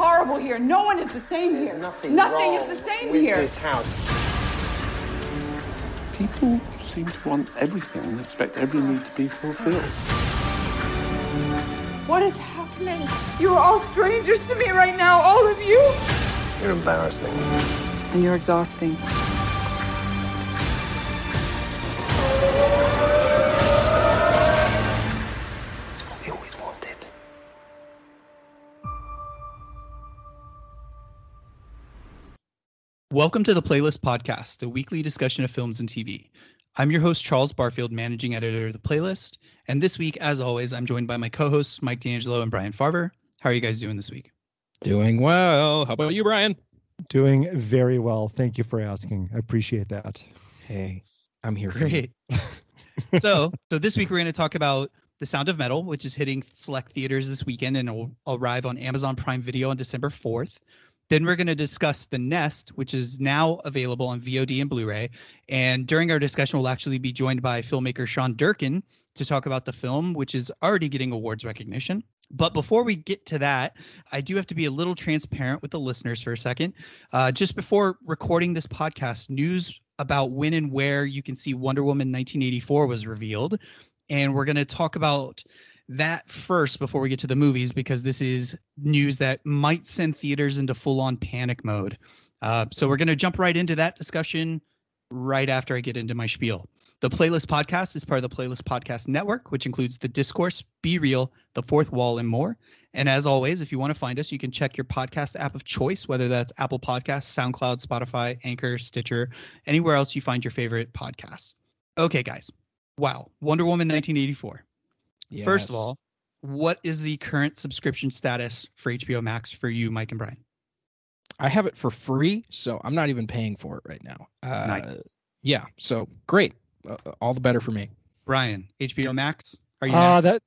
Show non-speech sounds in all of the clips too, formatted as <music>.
It's horrible here. No one is the same here. Nothing, Nothing wrong is the same with here. this house. People seem to want everything and expect every need to be fulfilled. What is happening? You're all strangers to me right now, all of you. You're embarrassing. And you're exhausting. Welcome to the Playlist Podcast, a weekly discussion of films and TV. I'm your host, Charles Barfield, managing editor of the Playlist. And this week, as always, I'm joined by my co hosts, Mike DeAngelo and Brian Farvour. How are you guys doing this week? Doing well. How about you, Brian? Doing very well. Thank you for asking. I appreciate that. Hey, I'm here for you. Great. <laughs> so, so this week we're going to talk about The Sound of Metal, which is hitting select theaters this weekend and will arrive on Amazon Prime Video on December 4th. Then we're going to discuss The Nest, which is now available on VOD and Blu-ray. And during our discussion, we'll actually be joined by filmmaker Sean Durkin to talk about the film, which is already getting awards recognition. But before we get to that, I do have to be a little transparent with the listeners for a second. Uh, just before recording this podcast, news about when and where you can see Wonder Woman 1984 was revealed. And we're going to talk about that first before we get to the movies because this is news that might send theaters into full on panic mode. Uh, so we're going to jump right into that discussion right after I get into my spiel. The Playlist Podcast is part of the Playlist Podcast Network, which includes The Discourse, Be Real, The Fourth Wall, and more. And as always, if you want to find us, you can check your podcast app of choice, whether that's Apple Podcasts, SoundCloud, Spotify, Anchor, Stitcher, anywhere else you find your favorite podcasts. Okay, guys. Wow. Wonder Woman 1984. First of all, what is the current subscription status for HBO Max for you, Mike and Brian? I have it for free, so I'm not even paying for it right now. Uh, Nice. Yeah, so great. Uh, all the better for me. Brian, HBO Max? Are you Uh, next? that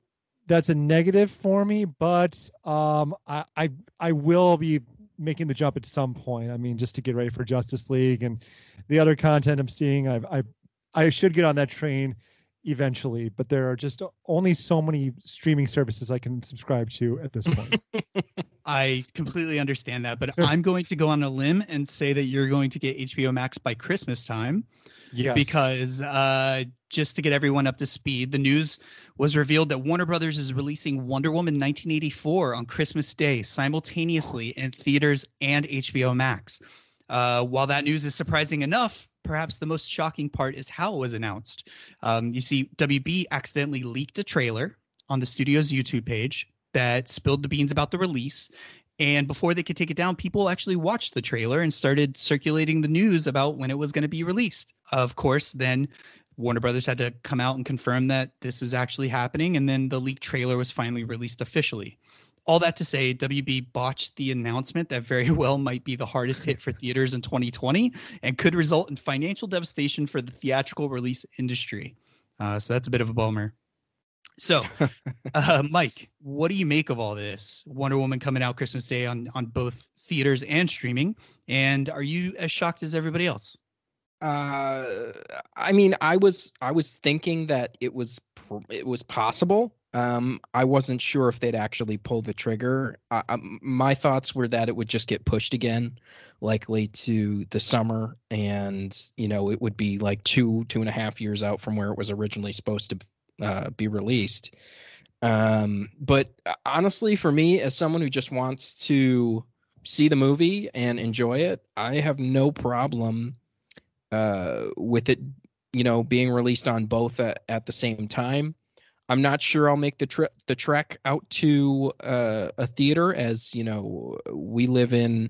that's a negative for me, but um, I, I I will be making the jump at some point. I mean, just to get ready for Justice League and the other content I'm seeing. I I I should get on that train eventually, but there are just only so many streaming services I can subscribe to at this point. <laughs> I completely understand that, but I'm going to go on a limb and say that you're going to get HBO Max by Christmas time yes. because uh, just to get everyone up to speed, the news was revealed that Warner Brothers is releasing Wonder Woman 1984 on Christmas Day simultaneously in theaters and HBO Max. Uh, while that news is surprising enough, perhaps the most shocking part is how it was announced. Um, you see, WB accidentally leaked a trailer on the studio's YouTube page that spilled the beans about the release. And before they could take it down, people actually watched the trailer and started circulating the news about when it was going to be released. Of course, then Warner Brothers had to come out and confirm that this is actually happening. And then the leaked trailer was finally released officially. All that to say, WB botched the announcement that very <laughs> well might be the hardest hit for theaters in 2020 and could result in financial devastation for the theatrical release industry. Uh, so that's a bit of a bummer. So, <laughs> uh, Mike, what do you make of all this? Wonder Woman coming out Christmas Day on on both theaters and streaming, and are you as shocked as everybody else? Uh, I mean, I was I was thinking that it was it was possible. Um, I wasn't sure if they'd actually pull the trigger. I, I, my thoughts were that it would just get pushed again, likely to the summer, and you know it would be like two two and a half years out from where it was originally supposed to uh, be released. Um, but honestly, for me, as someone who just wants to see the movie and enjoy it, I have no problem uh, with it, you know, being released on both at, at the same time. I'm not sure I'll make the trip the trek out to uh, a theater, as you know, we live in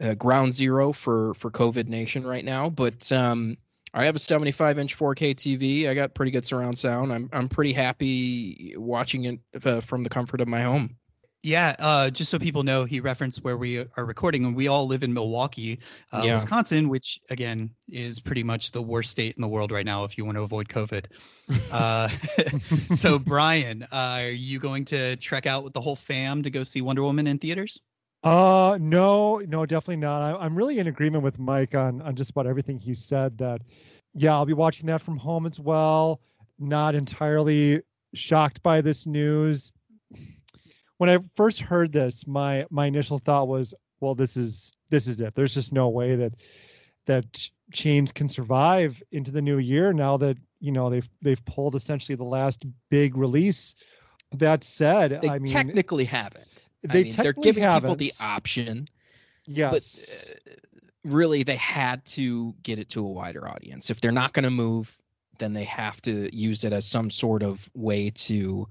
uh, ground zero for for COVID Nation right now. But um, I have a 75 inch 4K TV. I got pretty good surround sound. I'm I'm pretty happy watching it uh, from the comfort of my home. Yeah, uh, just so people know, he referenced where we are recording, and we all live in Milwaukee, uh, Yeah. Wisconsin, which again is pretty much the worst state in the world right now if you want to avoid COVID. <laughs> Uh, <laughs> so, Brian, uh, are you going to trek out with the whole fam to go see Wonder Woman in theaters? Uh, no, no, definitely not. I, I'm really in agreement with Mike on on just about everything he said. That, yeah, I'll be watching that from home as well. Not entirely shocked by this news. When I first heard this, my my initial thought was, well, this is this is it. There's just no way that that chains can survive into the new year now that you know they've they've pulled essentially the last big release. That said, They I mean, technically haven't. They I mean, they're technically giving people the option, yes. but uh, really they had to get it to a wider audience. If they're not going to move, then they have to use it as some sort of way to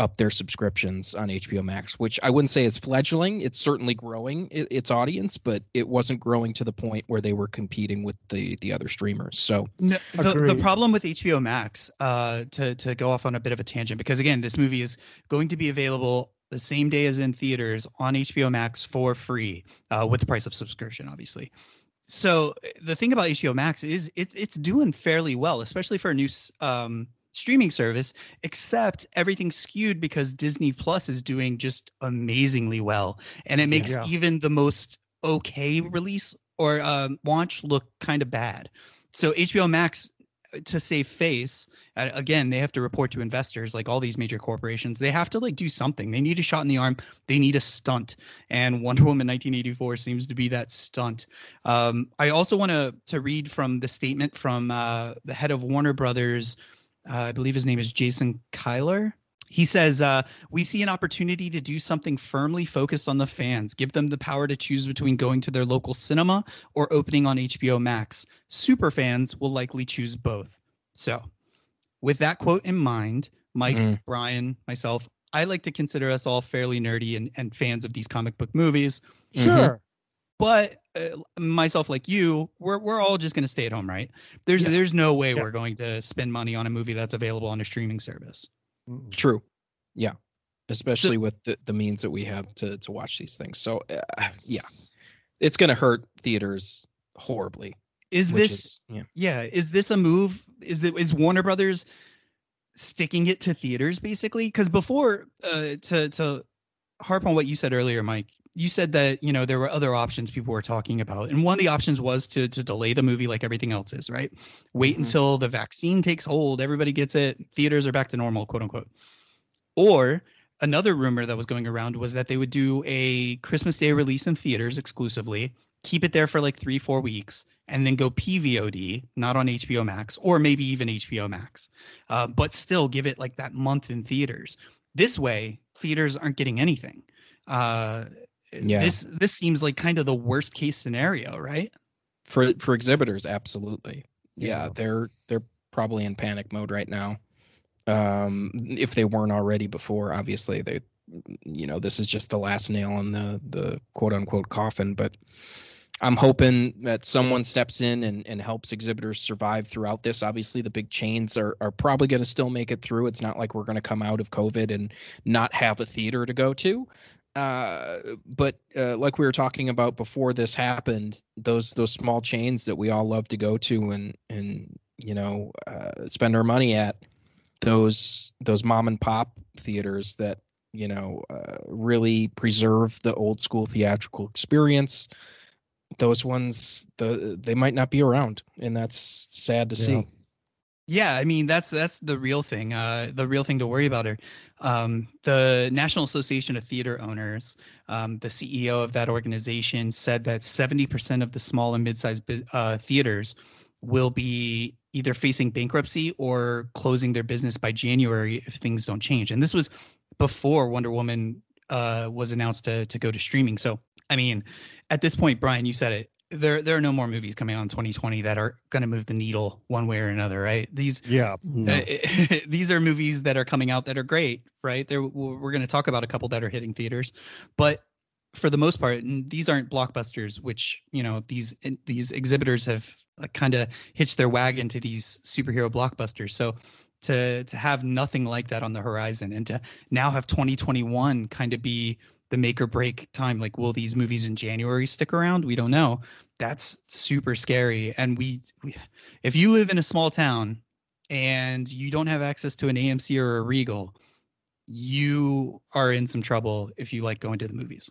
up their subscriptions on HBO Max, which I wouldn't say is fledgling. It's certainly growing its audience, but it wasn't growing to the point where they were competing with the the other streamers. So No, the, the problem with HBO Max, uh, to to go off on a bit of a tangent, because again, this movie is going to be available the same day as in theaters on HBO Max for free, uh, with the price of subscription, obviously. So the thing about HBO Max is it's it's doing fairly well, especially for a new um, streaming service. Except everything's skewed because Disney Plus is doing just amazingly well, and it makes Yeah. even the most okay release or um, launch look kind of bad. So HBO Max, to save face, again they have to report to investors like all these major corporations. They have to like do something. They need a shot in the arm. They need a stunt, and Wonder Woman 1984 seems to be that stunt. Um, I also want to to read from the statement from uh, the head of Warner Brothers. Uh, I believe his name is Jason Kilar. He says, uh, We see an opportunity to do something firmly focused on the fans, give them the power to choose between going to their local cinema or opening on HBO Max. Super fans will likely choose both. So, with that quote in mind, Mike, Mm. Brian, myself, I like to consider us all fairly nerdy and, and fans of these comic book movies. Mhm. Sure. But uh, myself, like you, we're we're all just going to stay at home, right? There's Yeah. there's no way Yeah. we're going to spend money on a movie that's available on a streaming service. True. Yeah. Especially with the, the means that we have to to watch these things. So uh, yeah, it's going to hurt theaters horribly. Is this is- yeah. yeah? Is this a move? Is that is Warner Brothers sticking it to theaters basically? Because before, uh, to to harp on what you said earlier, Mike, you said that you know there were other options people were talking about, and one of the options was to to delay the movie like everything else is, right? Wait Mhm. until the vaccine takes hold, everybody gets it, theaters are back to normal, quote unquote. Or another rumor that was going around was that they would do a Christmas Day release in theaters exclusively, keep it there for like three, four weeks, and then go PVOD, not on HBO Max, or maybe even HBO Max, uh, but still give it like that month in theaters. This way, theaters aren't getting anything. Uh, Yeah. This this seems like kind of the worst case scenario, right? For for exhibitors, absolutely. Yeah, Yeah. they're they're probably in panic mode right now. Um, if they weren't already before, obviously they, you know, this is just the last nail in the the quote unquote coffin. But I'm hoping that someone steps in and, and helps exhibitors survive throughout this. Obviously, the big chains are, are probably going to still make it through. It's not like we're going to come out of COVID and not have a theater to go to. Uh, but uh, like we were talking about before this happened, those those small chains that we all love to go to and and you know uh, spend our money at, those those mom and pop theaters that you know uh, really preserve the old school theatrical experience those ones the they might not be around and that's sad to Yeah. see Yeah, I mean that's that's the real thing. Uh, the real thing to worry about are um, the National Association of Theater Owners. Um, the CEO of that organization said that 70% of the small and mid-sized uh, theaters will be either facing bankruptcy or closing their business by January if things don't change. And this was before Wonder Woman uh, was announced to to go to streaming. So I mean, at this point, Brian, you said it. There, there are no more movies coming out in 2020 that are going to move the needle one way or another, right? These Yeah. uh, <laughs> these are movies that are coming out that are great, right? There, we're going to talk about a couple that are hitting theaters, but for the most part, these aren't blockbusters. Which you know these these exhibitors have kind of hitched their wagon to these superhero blockbusters. So to to have nothing like that on the horizon and to now have 2021 kind of be the make or break time like will these movies in January stick around? We don't know. That's super scary. And we, we if you live in a small town and you don't have access to an AMC or a Regal you are in some trouble if you like going to the movies.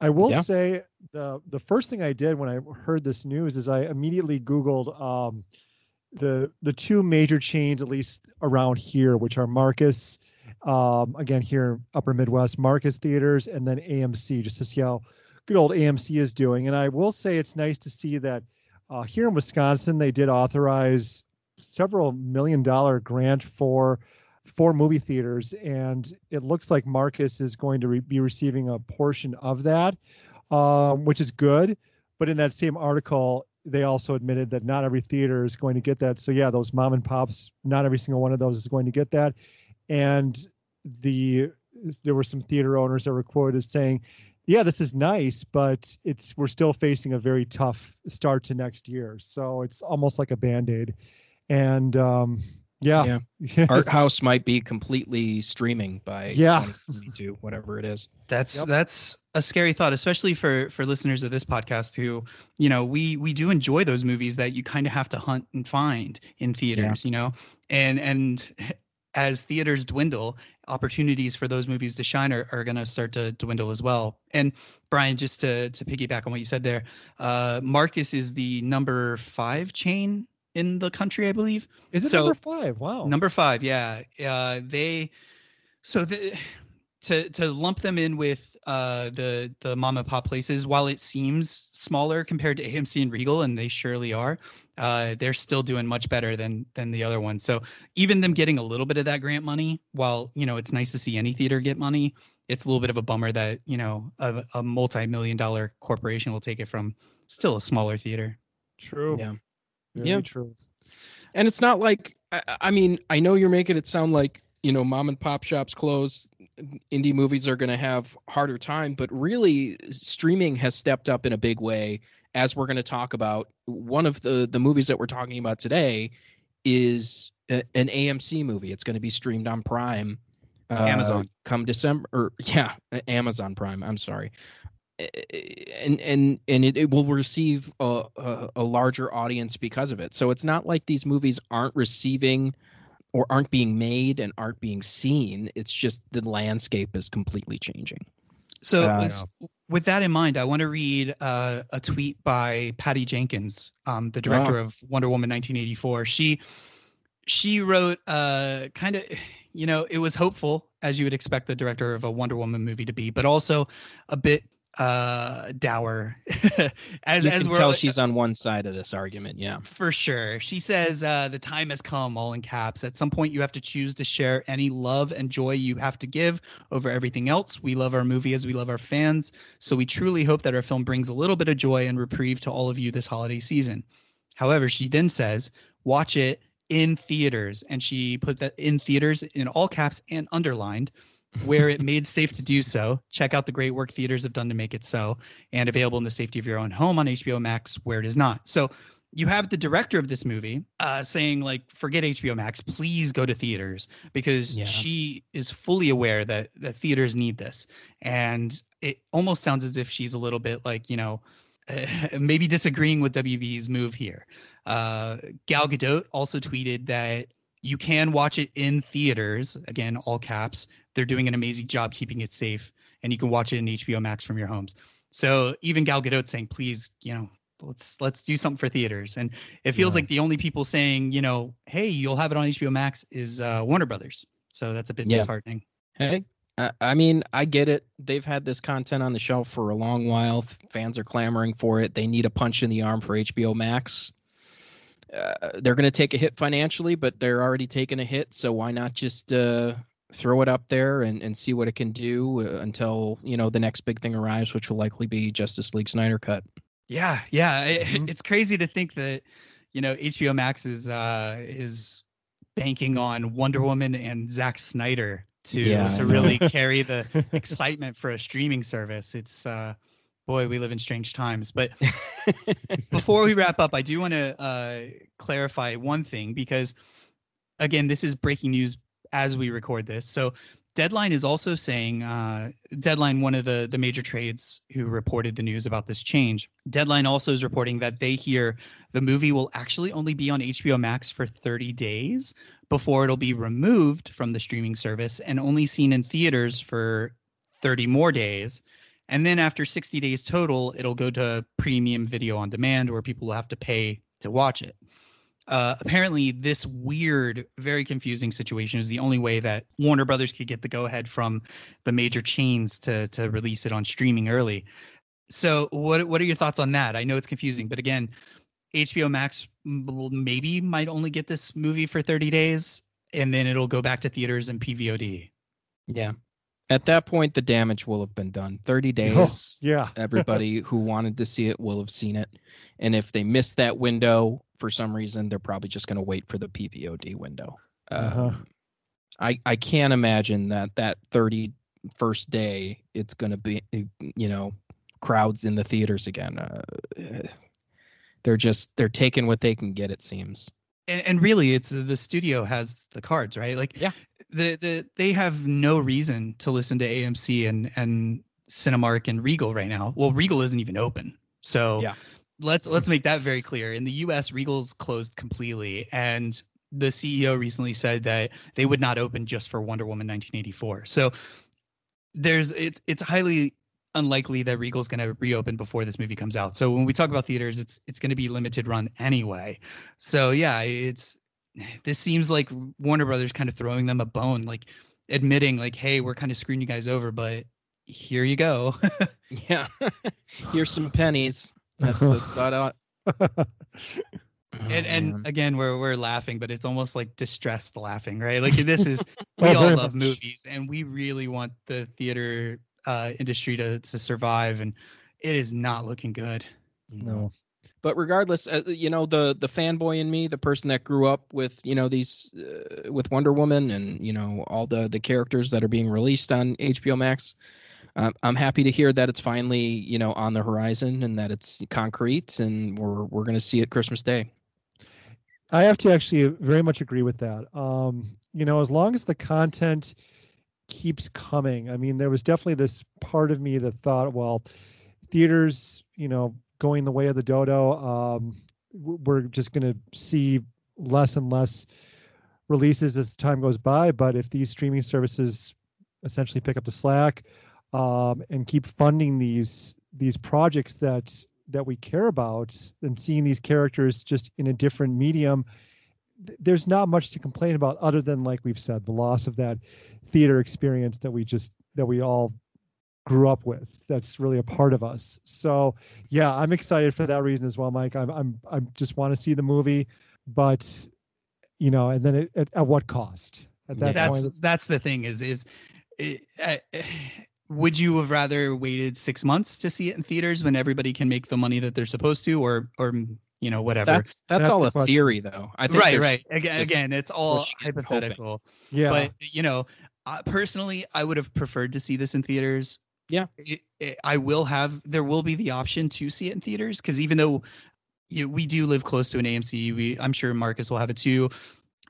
I will Yeah. say the the first thing I did when I heard this news is I immediately Googled um, the the two major chains, at least around here, which are Marcus, um, again here Upper Midwest, Marcus Theaters, and then AMC, just to see how good old AMC is doing. And I will say it's nice to see that uh, here in Wisconsin they did authorize several million dollar grant for four movie theaters, and it looks like Marcus is going to re- be receiving a portion of that, um, which is good. But in that same article, they also admitted that not every theater is going to get that. So yeah, those mom and pops, not every single one of those is going to get that. And the there were some theater owners that were quoted as saying, "Yeah, this is nice, but it's we're still facing a very tough start to next year. So it's almost like a band aid." And um, yeah, <laughs> Art House might be completely streaming by Yeah. 2022, whatever it is. That's Yep. that's a scary thought, especially for for listeners of this podcast who, you know, we we do enjoy those movies that you kind of have to hunt and find in theaters, you know, and and as theaters dwindle, opportunities for those movies to shine are, are going to start to dwindle as well. And Brian, just to to piggyback on what you said there, uh, Marcus is the number five chain in the country, I believe. Is it So- number five? Wow. Number five, yeah. Uh, they so the to to lump them in with uh, the the mom and pop places, while it seems smaller compared to AMC and Regal, and they surely are, uh, they're still doing much better than than the other ones. So even them getting a little bit of that grant money, while you know it's nice to see any theater get money, it's a little bit of a bummer that you know a, a multi-million dollar corporation will take it from still a smaller theater. True. Yeah. Very Yeah. True. And it's not like I, I mean, I know you're making it sound like, you know, mom and pop shops close, indie movies are going to have harder time, but really streaming has stepped up in a big way as we're going to talk about. One of the the movies that we're talking about today is a, an AMC movie. It's going to be streamed on Prime. Uh, Amazon. come December or yeah, Amazon Prime. I'm sorry. And and and it, it will receive a, a a larger audience because of it. So it's not like these movies aren't receiving or aren't being made and aren't being seen. It's just the landscape is completely changing. So Uh, with that in mind, I want to read uh, a tweet by Patty Jenkins, um, the director of Wonder Woman 1984. She she wrote uh, kind of, you know, it was hopeful as you would expect the director of a Wonder Woman movie to be, but also a bit uh, dour. <laughs> as you as can we're tell she's on one side of this argument. Yeah. for sure. She says uh, the time has come, all in caps. At some point, you have to choose to share any love and joy you have to give over everything else. We love our movie as we love our fans, so we truly hope that our film brings a little bit of joy and reprieve to all of you this holiday season. However, she then says, watch it in theaters, and she put that in theaters in all caps and underlined. Where it made safe to do so. Check out the great work theaters have done to make it so, and available in the safety of your own home on HBO Max, where it is not. So you have the director of this movie uh, saying like, forget HBO Max, please go to theaters because Yeah. she is fully aware that that theaters need this, and it almost sounds as if she's a little bit like you know. <laughs> maybe disagreeing with WB's move here. Uh, Gal Gadot also tweeted that you can watch it in theaters, again, all caps, they're doing an amazing job keeping it safe, and you can watch it in HBO Max from your homes. So even Gal Gadot saying, please, you know, let's let's do something for theaters. And it feels Yeah. like the only people saying, you know, hey, you'll have it on HBO Max is uh, Warner Brothers. So that's a bit Yeah. disheartening. Hey, I, mean, I get it. They've had this content on the shelf for a long while. Fans are clamoring for it. They need a punch in the arm for HBO Max. Uh, they're going to take a hit financially, but they're already taking a hit. So why not just uh, throw it up there and, and see what it can do uh, until you know the next big thing arrives, which will likely be Justice League Snyder Cut. Yeah, yeah. It, Mhm. It's crazy to think that, you know, HBO Max is uh is banking on Wonder Woman and Zack Snyder to Yeah, to really <laughs> carry the <laughs> excitement for a streaming service. It's uh boy, we live in strange times. But <laughs> before we wrap up, I do want to uh clarify one thing because again, this is breaking news as we record this. So Deadline is also saying, uh, Deadline, one of the the major trades who reported the news about this change, Deadline also is reporting that they hear the movie will actually only be on HBO Max for 30 days before it'll be removed from the streaming service and only seen in theaters for 30 more days. And then after 60 days total, it'll go to premium video on demand where people will have to pay to watch it. Uh, apparently, this weird, very confusing situation is the only way that Warner Brothers could get the go ahead from the major chains to to release it on streaming early. So, what what are your thoughts on that? I know it's confusing, but again, HBO Max maybe might only get this movie for 30 days, and then it'll go back to theaters and PVOD. Yeah. At that point, the damage will have been done. 30 <laughs> days. Oh, yeah. <laughs> everybody who wanted to see it will have seen it. And if they miss that window for some reason, they're probably just going to wait for the PVOD window. Uh-huh. Um, I I can't imagine that that 31st day it's going to be you know crowds in the theaters again. Uh, they're just they're taking what they can get. It seems. And, and really, it's uh, the studio has the cards, right? Like, Yeah. the the they have no reason to listen to AMC and and Cinemark and Regal right now. Well, Regal isn't even open, so Yeah. let's let's make that very clear. In the U.S., Regal's closed completely, and the CEO recently said that they would not open just for Wonder Woman 1984. So there's it's it's highly unlikely that Regal's going to reopen before this movie comes out. So when we talk about theaters, it's it's going to be limited run anyway. So yeah, it's this seems like Warner Brothers kind of throwing them a bone, like admitting like, hey, we're kind of screwing you guys over, but here you go. <laughs> Yeah. <laughs> Here's some pennies. That's that's about it. <laughs> and Oh, and again, we're we're laughing, but it's almost like distressed laughing, right? Like this is we Oh, all love movies, and we really want the theater uh, industry to to survive, and it is not looking good. No. but regardless uh, you know the the fanboy in me the person that grew up with you know these uh, with wonder woman and you know all the the characters that are being released on hbo max um, i'm happy to hear that it's finally you know on the horizon and that it's concrete and we're we're going to see it christmas day I have to actually very much agree with that. Um, you know, as long as the content keeps coming, I mean, there was definitely this part of me that thought, well, theaters, you know, going the way of the dodo, um, we're just going to see less and less releases as time goes by. But if these streaming services essentially pick up the slack um, and keep funding these these projects that that we care about and seeing these characters just in a different medium there's not much to complain about other than like we've said the loss of that theater experience that we just that we all grew up with. That's really a part of us. So yeah i'm excited for that reason as well mike. I'm i'm i just want to see the movie but you know and then it, at, at what cost? At that that's point that's the thing is is it, uh, would you have rather waited six months to see it in theaters when everybody can make the money that they're supposed to, or or you know whatever? that's that's, That's all a question. theory though i think right, right. Again, just again, it's all and hoping. hypothetical. yeah But you know, uh, personally, I would have preferred to see this in theaters. Yeah. It, it, I will have. There will be the option to see it in theaters because even though you, we do live close to an AMC, we I'm sure Marcus will have it too.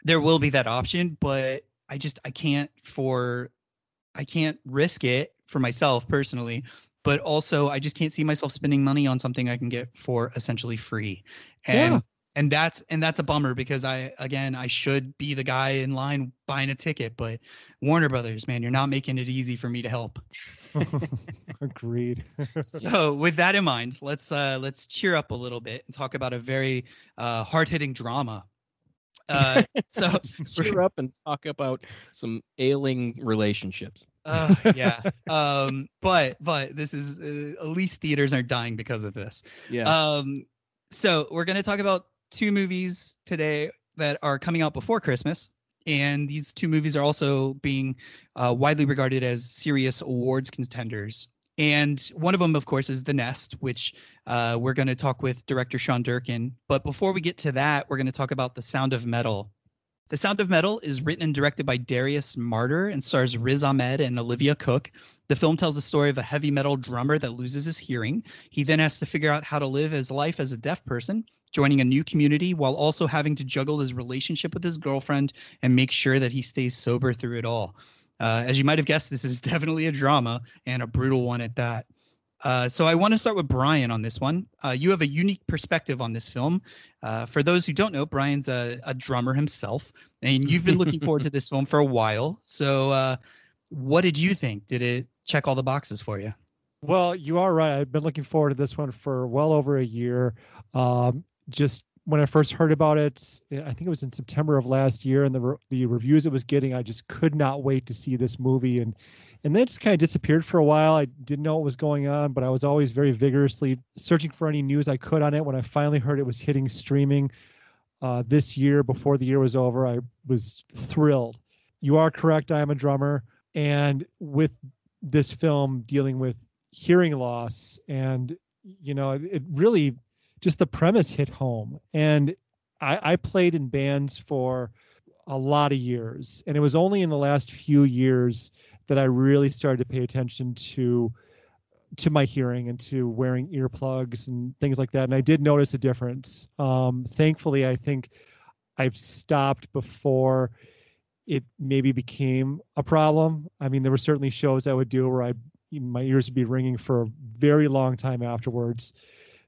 There will be that option, but I just I can't for I can't risk it for myself personally. But also, I just can't see myself spending money on something I can get for essentially free, and Yeah. and that's and that's a bummer because I again I should be the guy in line buying a ticket, but Warner Brothers, man, you're not making it easy for me to help. <laughs> <laughs> agreed So with that in mind, let's uh let's cheer up a little bit and talk about a very uh hard-hitting drama. Uh <laughs> so cheer up and talk about some ailing relationships uh, yeah. <laughs> Um but but this is uh, at least theaters aren't dying because of this. yeah Um, so we're going to talk about two movies today that are coming out before Christmas, and these two movies are also being uh, widely regarded as serious awards contenders. And one of them, of course, is The Nest, which uh, we're going to talk with director Sean Durkin. But before we get to that, we're going to talk about The Sound of Metal. The Sound of Metal is written and directed by Darius Marder and stars Riz Ahmed and Olivia Cooke. The film tells the story of a heavy metal drummer that loses his hearing. He then has to figure out how to live his life as a deaf person, joining a new community while also having to juggle his relationship with his girlfriend and make sure that he stays sober through it all. Uh, as you might have guessed, this is <laughs> definitely a drama and a brutal one at that. Uh, so I want to start with Brian on this one. Uh, you have a unique perspective on this film. Uh, for those who don't know, Brian's a, a, drummer himself, and you've been looking forward to <laughs> this film for a while. So, uh, what did you think? Did it check all the boxes for you? Well, you are right. I've been looking forward to this one for well over a year. Um, just when I first heard about it, I think it was in September of last year, and the re- the reviews it was getting, I just could not wait to see this movie. And and then it just kind of disappeared for a while. I didn't know what was going on, but I was always very vigorously searching for any news I could on it. When I finally heard it was hitting streaming uh, this year, before the year was over, I was thrilled. You are correct. I am a drummer, and with this film dealing with hearing loss, and you know, it really just the premise hit home. And I, I played in bands for a lot of years, and it was only in the last few years that I really started to pay attention to to my hearing and to wearing earplugs and things like that. And I did notice a difference. Um, thankfully, I think I've stopped before it maybe became a problem. I mean, there were certainly shows I would do where I my ears would be ringing for a very long time afterwards.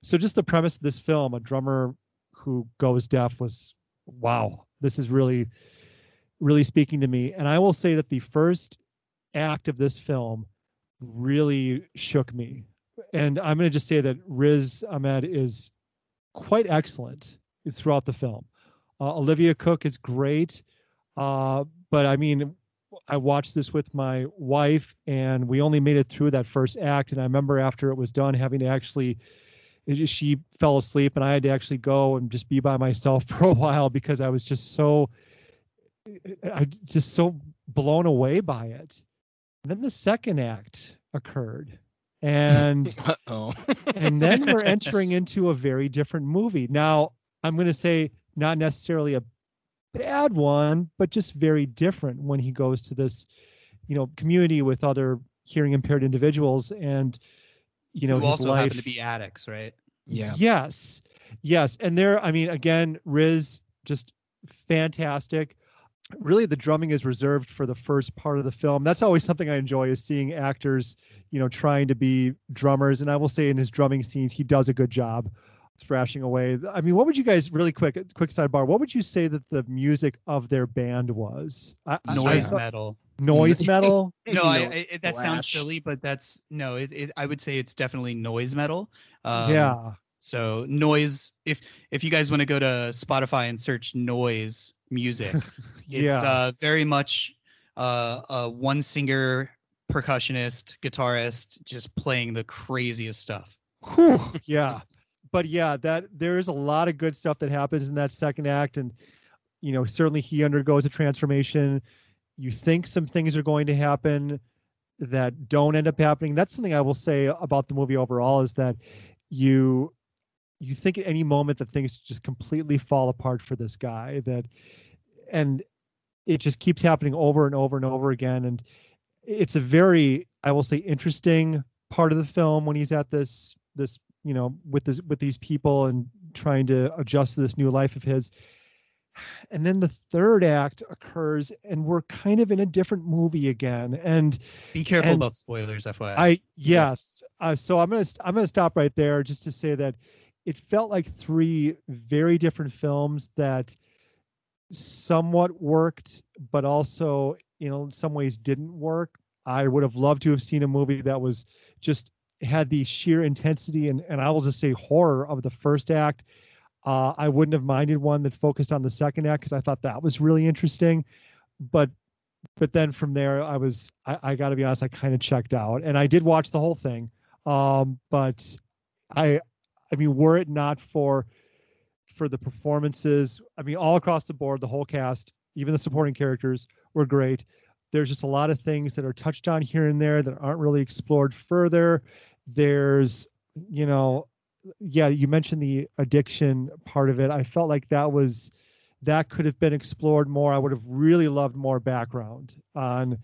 So just the premise of this film, a drummer who goes deaf was wow, this is really really speaking to me. And I will say that the first act of this film really shook me. And I'm going to just say that Riz Ahmed is quite excellent throughout the film. Uh, Olivia Cooke is great. Uh, but I mean, I watched this with my wife and we only made it through that first act. And I remember after it was done, having to actually, she fell asleep and I had to actually go and just be by myself <laughs> for a while because I was just so, I just so blown away by it. And then the second act occurred. And <laughs> and then we're <laughs> entering into a very different movie. Now, I'm going to say not necessarily a bad one, but just very different when he goes to this, you know, community with other hearing impaired individuals and you know, who also life. happen to be addicts, right? Yeah. Yes. Yes. And there, I mean, again, Riz just fantastic really the drumming is reserved for the first part of the film. That's always something i enjoy is seeing actors you know trying to be drummers. And i will say in his drumming scenes he does a good job thrashing away. I mean what would you guys really quick quick sidebar what would you say that the music of their band was? I, noise I, metal. Noise <laughs> metal? No I, I, that sounds silly but that's no it, it, i would say it's definitely noise metal. Um, yeah. so noise if if you guys want to go to spotify and search noise music. <laughs> It's yeah. uh, very much uh, a one singer percussionist, guitarist, just playing the craziest stuff. Whew, yeah. But yeah, that there is a lot of good stuff that happens in that second act, and you know certainly he undergoes a transformation. You think some things are going to happen that don't end up happening. That's something I will say about the movie overall is that you you think at any moment that things just completely fall apart for this guy that and it just keeps happening over and over and over again. And it's a very i will say interesting part of the film when he's at this this you know with this with these people and trying to adjust to this new life of his. And then the third act occurs and we're kind of in a different movie again. And be careful and about spoilers fyi i. Yes. Uh, so i'm gonna i'm gonna stop right there just to say that it felt like three very different films that somewhat worked, but also, you know, in some ways didn't work. I would have loved to have seen a movie that was just had the sheer intensity and, and I will just say horror of the first act. Uh, I wouldn't have minded one that focused on the second act because I thought that was really interesting. But but then from there, I was I, I got to be honest, I kind of checked out, and I did watch the whole thing. Um, but I I mean, were it not for for the performances, I mean, all across the board, the whole cast, even the supporting characters were great. There's just a lot of things that are touched on here and there that aren't really explored further. There's, you know, yeah, you mentioned the addiction part of it. I felt like that was that could have been explored more. I would have really loved more background on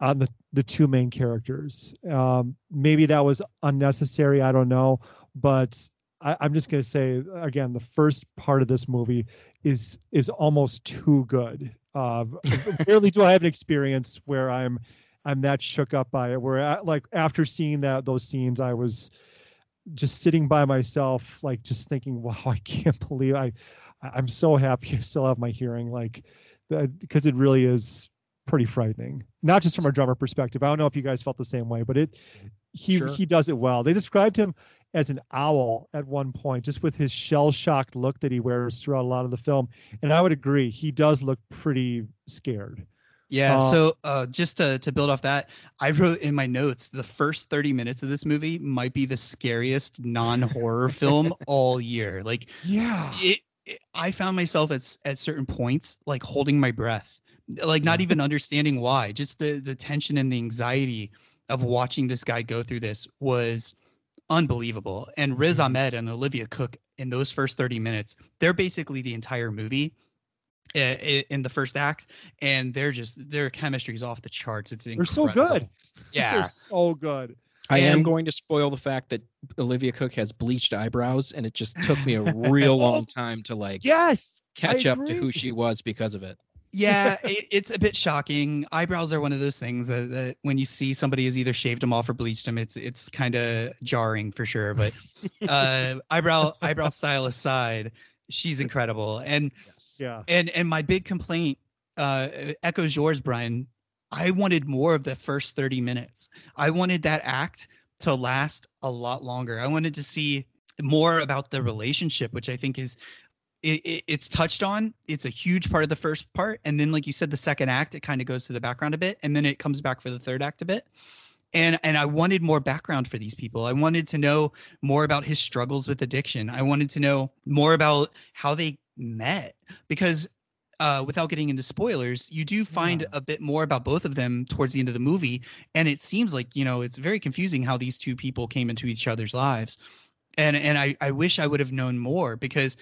on the the two main characters. Um, maybe that was unnecessary. I don't know, but I, I'm just gonna say again, the first part of this movie is is almost too good. Uh, <laughs> barely do I have an experience where I'm I'm that shook up by it. Where I, like after seeing that those scenes, I was just sitting by myself, like just thinking, wow, <laughs> I can't believe I I'm so happy I still have my hearing, like because it really is pretty frightening. Not just from a drummer perspective. I don't know if you guys felt the same way, but it he Sure. he does it well. They described him as an owl at one point, just with his shell shocked look that he wears throughout a lot of the film. And I would agree, he does look pretty scared. Yeah. Uh, so uh, just to, to build off that, I wrote in my notes the first 30 minutes of this movie might be the scariest non horror <laughs> film all year. Like Yeah. it, it, I found myself at at certain points like holding my breath, like not even understanding why. Just the the tension and the anxiety of watching this guy go through this was unbelievable. And Riz Mm-hmm. Ahmed and Olivia Cooke in those first 30 minutes, they're basically the entire movie uh, in the first act, and they're just their chemistry is off the charts. It's They're so good. <laughs> Yeah. They're so good. I am going to spoil the fact that Olivia Cooke has bleached eyebrows, and it just took me a <laughs> real long time to like Yes. catch up to who she was because of it. Yeah, <laughs> it, it's a bit shocking. Eyebrows are one of those things that, that when you see somebody has either shaved them off or bleached them, it's it's kind of jarring for sure. But <laughs> uh, eyebrow eyebrow style aside, she's incredible. And Yeah. and and my big complaint uh, echoes yours, Brian. I wanted more of the first 30 minutes. I wanted that act to last a lot longer. I wanted to see more about the relationship, which I think is it, it, it's touched on. It's a huge part of the first part, and then like you said, the second act it kind of goes to the background a bit, and then it comes back for the third act a bit. And and I wanted more background for these people. I wanted to know more about his struggles with addiction. I wanted to know more about how they met because uh, without getting into spoilers, you do find Yeah. a bit more about both of them towards the end of the movie, and it seems like you know it's very confusing how these two people came into each other's lives, and and I I wish I would have known more because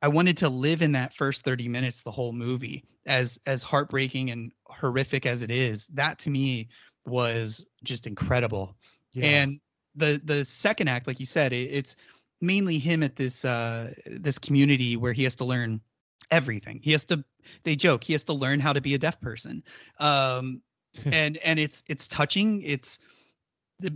I wanted to live in that first 30 minutes the whole movie as as heartbreaking and horrific as it is. That to me was just incredible. Yeah. And the the second act, like you said, it, it's mainly him at this uh this community where he has to learn everything. He has to they joke he has to learn how to be a deaf person. Um <laughs> and and it's it's touching. It's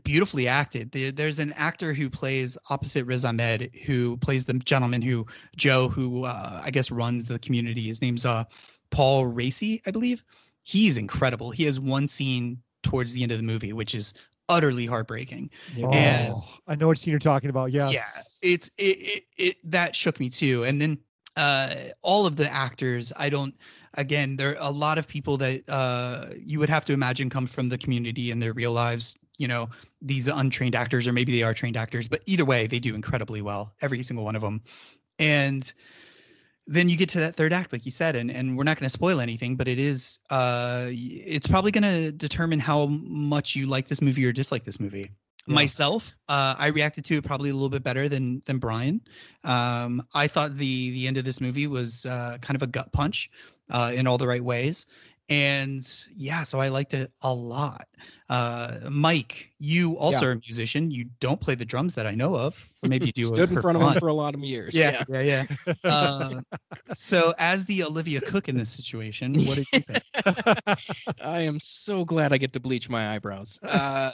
beautifully acted. The, there's an actor who plays opposite Riz Ahmed, who plays the gentleman who Joe, who uh, I guess runs the community. His name's uh, Paul Raci, I believe. He's incredible. He has one scene towards the end of the movie, which is utterly heartbreaking. Oh, and- I know what scene you're talking about. Yes. Yeah, it's it, it it that shook me too. And then uh all of the actors, I don't again, there are a lot of people that uh you would have to imagine come from the community in their real lives, you know, these untrained actors or maybe they are trained actors, but either way, they do incredibly well, every single one of them. And then you get to that third act like you said and and we're not going to spoil anything but it is uh it's probably going to determine how much you like this movie or dislike this movie Yeah. myself uh i reacted to it probably a little bit better than than brian um i thought the the end of this movie was uh kind of a gut punch uh in all the right ways and yeah so i liked it a lot uh mike you also Yeah. are a musician you don't play the drums that i know of maybe you do <laughs> Stood in front of fun. him for a lot of years. yeah yeah yeah, <laughs> Uh, so as the olivia cooke in this situation what did you <laughs> think I am so glad I get to bleach my eyebrows. Uh,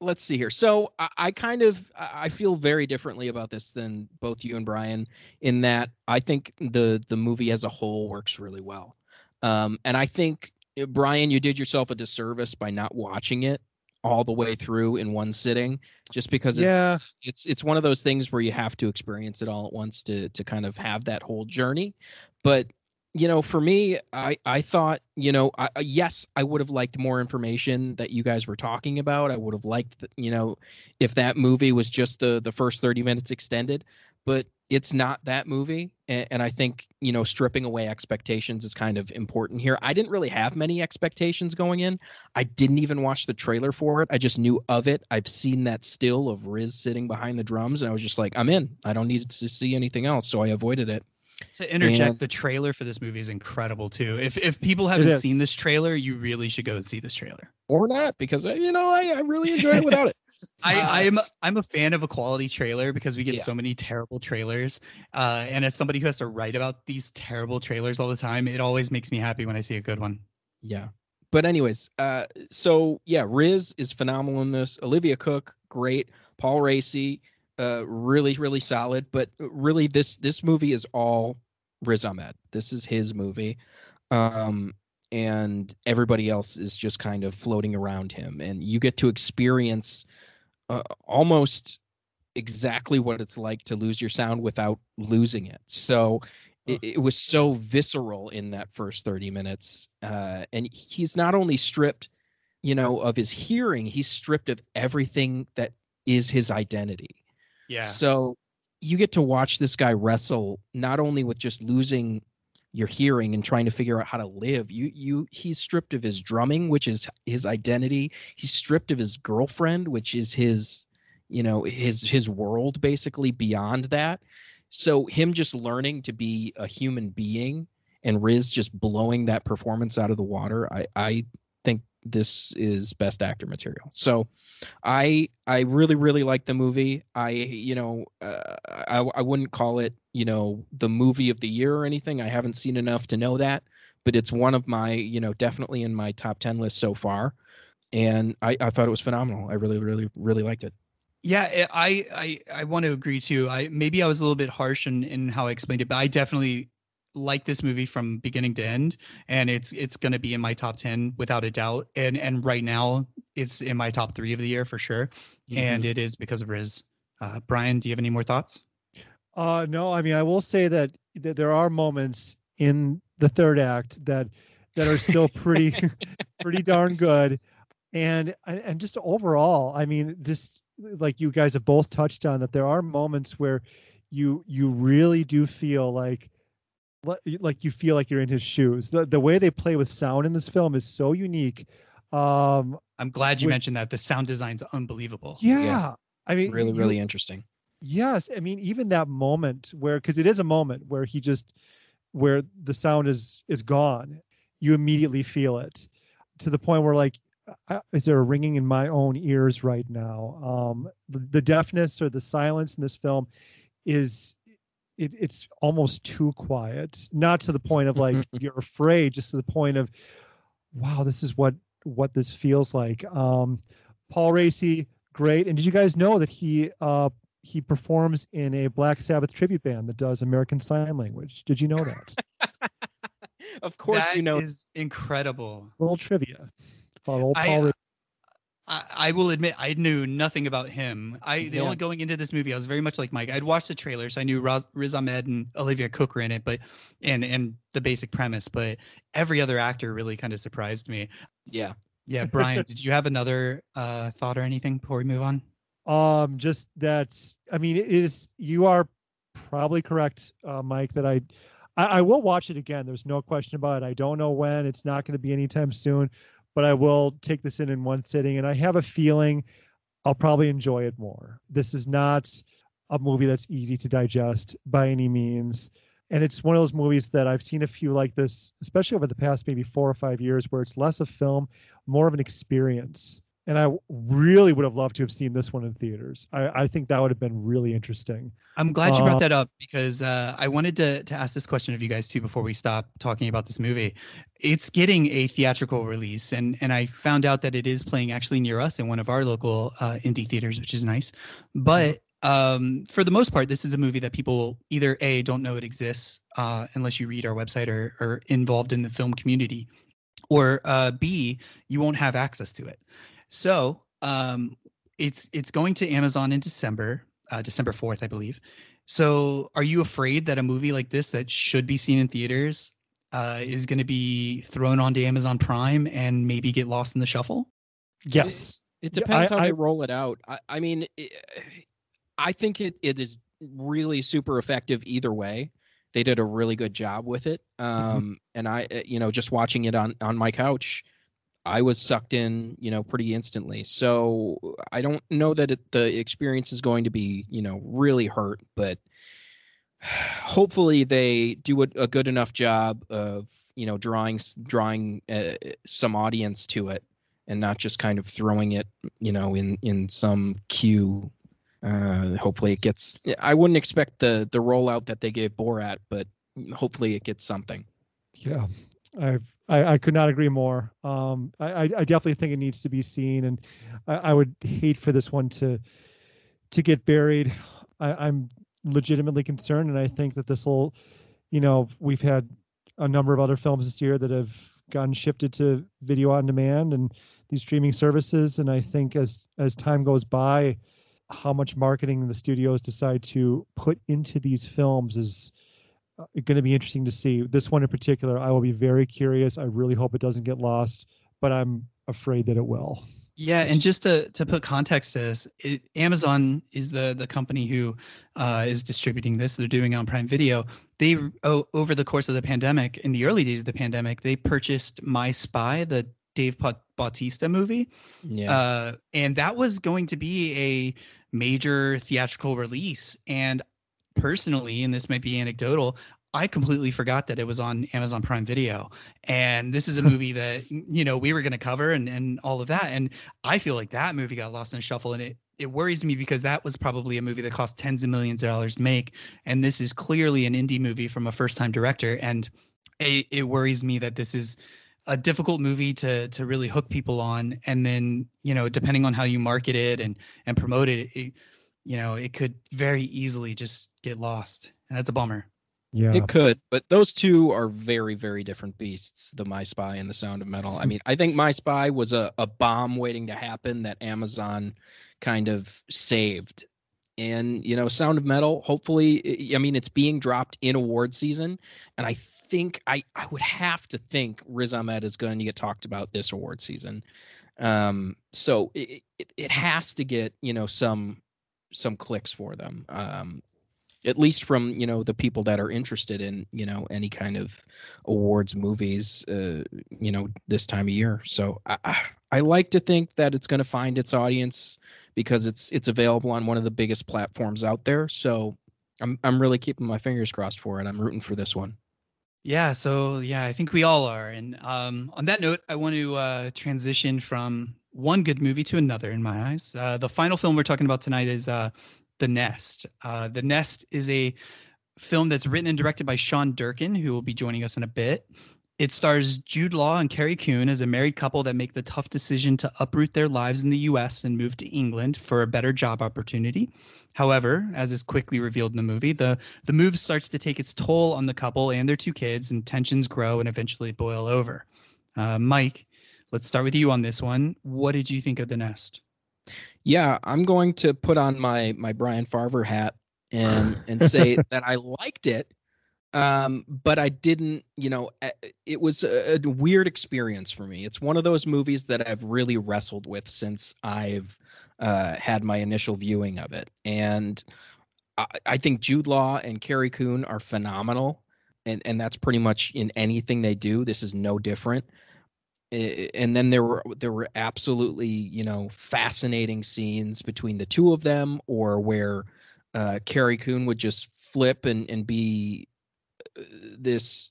let's see here. So I, I kind of I feel very differently about this than both you and Brian in that I think the the movie as a whole works really well. Um, and I think uh, Brian, you did yourself a disservice by not watching it all the way through in one sitting, just because it's Yeah. it's it's one of those things where you have to experience it all at once to to kind of have that whole journey. But you know for me i i thought you know I, yes i would have liked more information that you guys were talking about. I would have liked you know if that movie was just the the first 30 minutes extended but it's not that movie and, i think you know stripping away expectations is kind of important here i didn't really have many expectations going in I didn't even watch the trailer for it. I just knew of it. I've seen that still of Riz sitting behind the drums, and I was just like, I'm in. I don't need to see anything else, so I avoided it. To interject, And- the trailer for this movie is incredible too. If if people haven't seen this trailer, you really should go and see this trailer. Or not, because uh, you know I, I really enjoyed it without it. <laughs> I, Uh, am it's- I'm a fan of a quality trailer because we get Yeah. so many terrible trailers. Uh, and as somebody who has to write about these terrible trailers all the time, it always makes me happy when I see a good one. Yeah. But anyways, uh, so yeah, Riz is phenomenal in this. Olivia Cooke, great. Paul Raci, uh, really, really solid. But really, this this movie is all Riz Ahmed. This is his movie, um, and everybody else is just kind of floating around him, and you get to experience uh, almost exactly what it's like to lose your sound without losing it. So it, it was so visceral in that first 30 minutes uh, and he's not only stripped you know of his hearing he's stripped of everything that is his identity Yeah. so you get to watch this guy wrestle not only with just losing your hearing and trying to figure out how to live. You you he's stripped of his drumming which is his identity. He's stripped of his girlfriend which is his you know his his world basically beyond that. So him just learning to be a human being and Riz just blowing that performance out of the water, I I think this is best actor material. So I I really really like the movie. I you know uh, I I wouldn't call it you know the movie of the year or anything. I haven't seen enough to know that, but it's one of my you know definitely in my top ten list so far, and I I thought it was phenomenal. I really really really liked it. Yeah, I I I want to agree too. I maybe I was a little bit harsh in in how I explained it, but I definitely like this movie from beginning to end, and it's it's going to be in my top ten without a doubt. And and right now it's in my top three of the year for sure, and it is because of Riz. Uh, Brian, do you have any more thoughts? Uh, no, I mean, I will say that, that there are moments in the third act that that are still <laughs> pretty pretty darn good, and and just overall, I mean, just like you guys have both touched on, that there are moments where you you really do feel like li- like you feel like you're in his shoes. The the way they play with sound in this film is so unique. Um, I'm glad you With- mentioned that. The sound design's unbelievable. yeah, Yeah. I mean, really you- really interesting. Yes, I mean even that moment where because it is a moment where he just where the sound is is gone, you immediately feel it to the point where like I- is there a ringing in my own ears right now? Um, the, the deafness or the silence in this film is it, it's almost too quiet. Not to the point of like <laughs> you're afraid, just to the point of wow, this is what what this feels like. Um, Paul Raci, great. And did you guys know that he uh, he performs in a Black Sabbath tribute band that does American Sign Language? Did you know that? <laughs> Of course That you know is incredible. little trivia about old Paul. uh, Raci. I, I will admit I knew nothing about him. I the Yeah. only going into this movie, I was very much like Mike. I'd watched the trailers. So I knew Raz, Riz Ahmed and Olivia Cooke were in it, but and and the basic premise. But every other actor really kind of surprised me. yeah Yeah, Brian, did you have another uh, thought or anything before we move on? Um, just that I mean, it is you are probably correct, uh, Mike. That I, I I will watch it again. There's no question about it. I don't know when. It's not going to be anytime soon, but I will take this in in one sitting, and I have a feeling I'll probably enjoy it more. This is not a movie that's easy to digest by any means. And it's one of those movies that I've seen a few like this, especially over the past maybe four or five years, where it's less a film, more of an experience. And I really would have loved to have seen this one in theaters. I, I think that would have been really interesting. I'm glad you Uh, brought that up because uh, I wanted to to ask this question of you guys too before we stop talking about this movie. It's getting a theatrical release, and and I found out that it is playing actually near us in one of our local uh, indie theaters, which is nice. But um, for the most part, this is a movie that people either a don't know it exists uh, unless you read our website or are involved in the film community, or uh, b you won't have access to it. So um, it's it's going to Amazon in December, uh, December fourth, I believe. So are you afraid that a movie like this that should be seen in theaters uh, is going to be thrown onto Amazon Prime and maybe get lost in the shuffle? Yes. It Yeah, depends I- how I- they roll it out. I, I mean, i I think it, it is really super effective either way. They did a really good job with it. Um, and I, uh, you know, just watching it on on my couch, I was sucked in, you know, pretty instantly. So I don't know that it, the experience is going to be, you know, really hurt, but <sighs> hopefully they do a, a good enough job of you know drawing drawing uh, some audience to it and not just kind of throwing it you know in in some queue uh hopefully it gets i wouldn't expect the the rollout that they gave borat but hopefully it gets something Yeah, I, I I could not agree more. Um, I I definitely think it needs to be seen, and I, I would hate for this one to to get buried. I, I'm legitimately concerned, and I think that this will, you know, we've had a number of other films this year that have gotten shifted to video on demand and these streaming services, and I think as as time goes by, how much marketing the studios decide to put into these films is going to be interesting to see. This one in particular, I will be very curious. I really hope it doesn't get lost, but I'm afraid that it will. Yeah, and just to to put context to this, it, Amazon is the the company who uh, is distributing this. They're doing it on Prime Video. They oh, over the course of the pandemic, in the early days of the pandemic, they purchased My Spy, the Dave Bautista movie, yeah uh, and that was going to be a major theatrical release. And personally, and this might be anecdotal, I completely forgot that it was on Amazon Prime Video. And this is a <laughs> movie that you know we were going to cover and and all of that. And I feel like that movie got lost in the shuffle, and it it worries me because that was probably a movie that cost tens of millions of dollars to make, and this is clearly an indie movie from a first time director, and it, it worries me that this is a difficult movie to to really hook people on and then you know depending on how you market it and and promote it, it you know it could very easily just get lost and that's a bummer Yeah. It could, but those two are very, very different beasts, the My Spy and the Sound of Metal. I mean, I think My Spy was a, a bomb waiting to happen that Amazon kind of saved. And, you know, Sound of Metal, hopefully, I I mean, it's being dropped in award season. And I think, I, I would have to think Riz Ahmed is going to get talked about this award season. Um, so it, it, it has to get, you know, some some clicks for them. Um, at least from you know the people that are interested in you know any kind of awards movies uh, you know this time of year. So I, I- like to think that it's going to find its audience because it's it's available on one of the biggest platforms out there. So i'm i'm really keeping my fingers crossed for it. I'm rooting for this one. Yeah so yeah i think we all are. And um on that note i want to uh transition from one good movie to another in my eyes. Uh the final film we're talking about tonight is uh the nest uh the nest is a film that's written and directed by sean durkin who will be joining us in a bit it stars Jude Law and Carrie Coon as a married couple that make the tough decision to uproot their lives in the US and move to England for a better job opportunity. However, as is quickly revealed in the movie, the, the move starts to take its toll on the couple and their two kids, and tensions grow and eventually boil over. Uh, Mike, let's start with you on this one. What did you think of The Nest? Yeah i'm going to put on my my brian farvour hat and <laughs> and say that i liked it um but i didn't you know it was a, a weird experience for me. It's one of those movies that i've really wrestled with since i've uh had my initial viewing of it. And i, I think jude law and carrie coon are phenomenal and and that's pretty much in anything they do. This is no different and then there were there were absolutely you know fascinating scenes between the two of them or where uh Carrie Coon would just flip and and be uh, this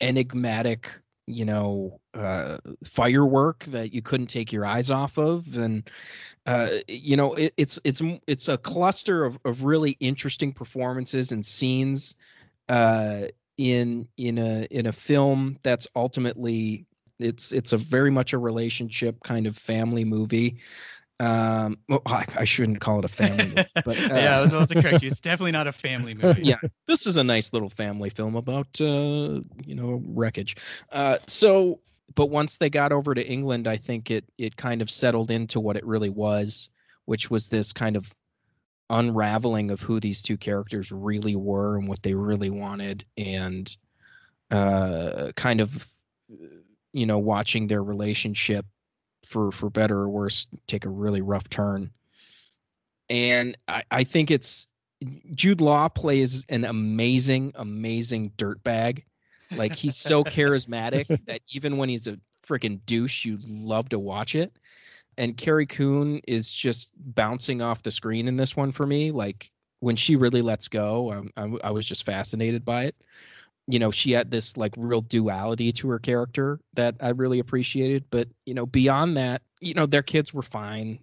enigmatic you know uh firework that you couldn't take your eyes off of. And uh you know it, it's it's it's a cluster of of really interesting performances and scenes uh in in a in a film that's ultimately it's it's a very much a relationship kind of family movie um well, I, I shouldn't call it a family movie, <laughs> but uh, yeah, I was about to correct you. It's <laughs> definitely not a family movie. yeah this is a nice little family film about uh you know wreckage uh so but once they got over to england i think it it kind of settled into what it really was which was this kind of unraveling of who these two characters really were and what they really wanted and uh kind of you know watching their relationship for for better or worse take a really rough turn and i i think it's Jude Law plays an amazing, amazing dirtbag. Like he's so <laughs> charismatic that even when he's a freaking douche, you love to watch it. And Carrie Coon is just bouncing off the screen in this one for me. Like when she really lets go, um, I, I was just fascinated by it. You know, she had this like real duality to her character that I really appreciated. But you know, beyond that, you know, their kids were fine.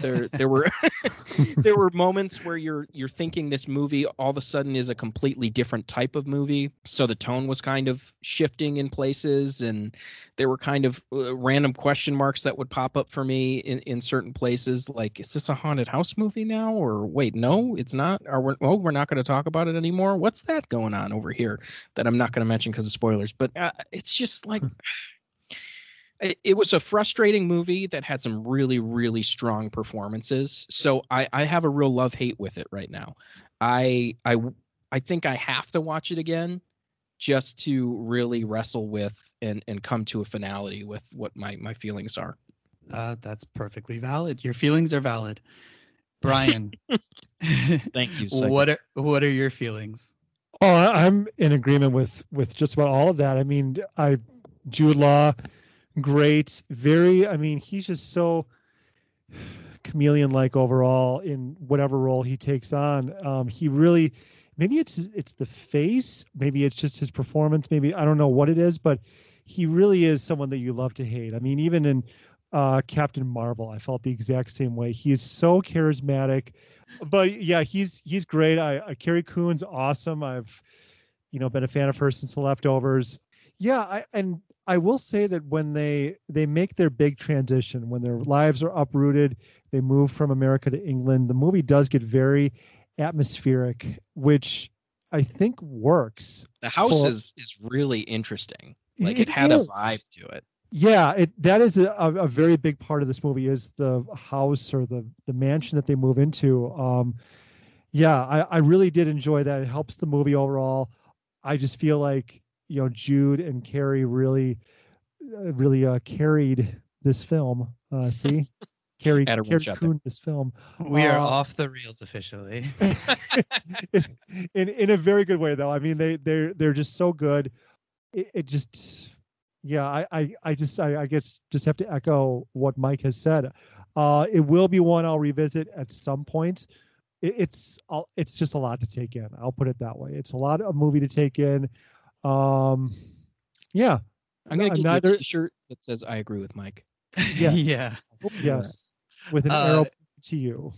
There, there were <laughs> there were moments where you're you're thinking this movie all of a sudden is a completely different type of movie. So the tone was kind of shifting in places, and there were kind of uh, random question marks that would pop up for me in, in certain places. Like, is this a haunted house movie now? Or wait, no, it's not. Or we're, oh, we're not going to talk about it anymore. What's that going on over here that I'm not going to mention because of spoilers? But uh, it's just like it was a frustrating movie that had some really really strong performances. So i i have a real love hate with it right now. I i i think i have to watch it again just to really wrestle with and and come to a finality with what my my feelings are. Uh, that's perfectly valid. Your feelings are valid. Brian <laughs> thank you what are what are your feelings? Oh i'm in agreement with with just about all of that. I mean i jude law great. Very, I mean, he's just so chameleon like overall in whatever role he takes on. Um, he really, maybe it's it's the face, maybe it's just his performance, maybe I don't know what it is, but he really is someone that you love to hate. I mean, even in uh, Captain Marvel, I felt the exact same way. He is so charismatic, but yeah, he's he's great. I, I Carrie Coon's awesome. I've you know been a fan of her since The Leftovers. Yeah, I, and I will say that when they they make their big transition, when their lives are uprooted, they move from America to England. The movie does get very atmospheric, which I think works. The house for, is is really interesting. Like it, it had is. a vibe to it. Yeah, it that is a, a very big part of this movie is the house or the the mansion that they move into. Um, yeah, I, I really did enjoy that. It helps the movie overall. I just feel like you know Jude and Carrie really uh, really uh, carried this film. Uh, see, Carrie Carrie Coon this film. We are uh, off the reels officially. <laughs> <laughs> in in a very good way though. I mean they they're they're just so good. It, it just yeah I I, I just I, I guess just have to echo what Mike has said. Uh, it will be one I'll revisit at some point. It, it's it's just a lot to take in. I'll put it that way. It's a lot of movie to take in. Um, yeah. I'm gonna get Neither... you a T-shirt that says "I agree with Mike." Yes. <laughs> yeah. Yes. With an uh, arrow <laughs> to you,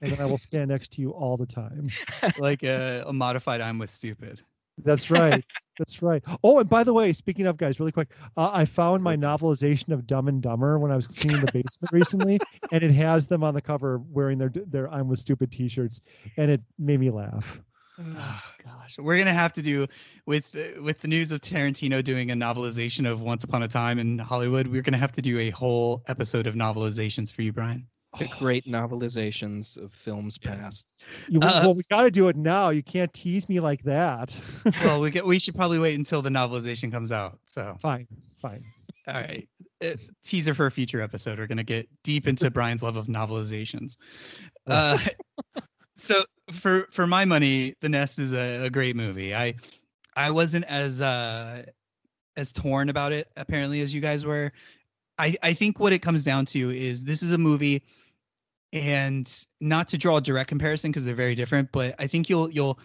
and then I will stand next to you all the time. <laughs> Like a, a modified "I'm with stupid." That's right. That's right. Oh, and by the way, speaking of guys, really quick, uh, I found my novelization of Dumb and Dumber when I was cleaning the basement recently, and it has them on the cover wearing their their "I'm with stupid" T-shirts, and it made me laugh. Oh gosh, we're gonna have to do with with the news of Tarantino doing a novelization of Once Upon a Time in Hollywood. We're gonna have to do a whole episode of novelizations for you, Brian. The great novelizations of films past. You, uh, well, we got to do it now. You can't tease me like that. <laughs> well, we get, we should probably wait until the novelization comes out. So fine, fine. All right. Uh, teaser for a future episode. We're gonna get deep into Brian's love of novelizations. Uh, <laughs> so for for my money, The Nest is a, a great movie. I I wasn't as uh as torn about it apparently as you guys were. I I think what it comes down to is this is a movie and not to draw a direct comparison because they're very different, but I think you'll you'll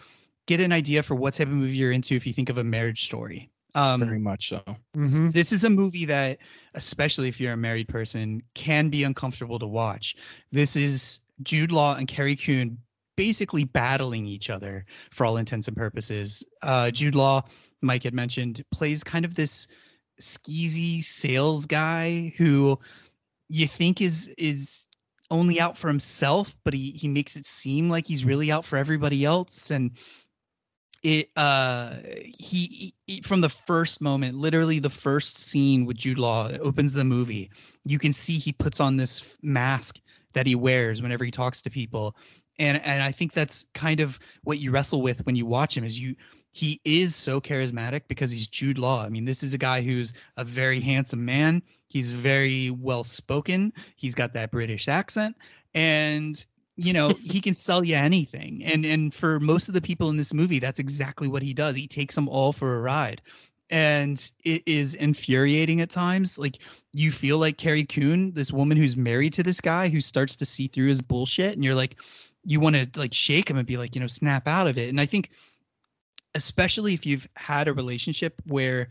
get an idea for what type of movie you're into if you think of a marriage story. Um, very much so. Mm-hmm. This is a movie that, especially if you're a married person, can be uncomfortable to watch. This is Jude Law and Carrie Coon basically battling each other for all intents and purposes. Uh, Jude Law, Mike had mentioned, plays kind of this skeezy sales guy who you think is is only out for himself, but he he makes it seem like he's really out for everybody else. And it uh he, he, from the first moment literally the first scene with jude law opens the movie. You can see he puts on this mask that he wears whenever he talks to people and and I think that's kind of what you wrestle with when you watch him is you he is so charismatic because he's Jude Law. I mean, this is a guy who's a very handsome man. He's very well spoken. He's got that British accent and you know, he can sell you anything. And and for most of the people in this movie, that's exactly what he does. He takes them all for a ride. And it is infuriating at times. Like you feel like Carrie Coon, this woman who's married to this guy who starts to see through his bullshit, and you're like, you want to like shake them and be like, you know, snap out of it. And I think, especially if you've had a relationship where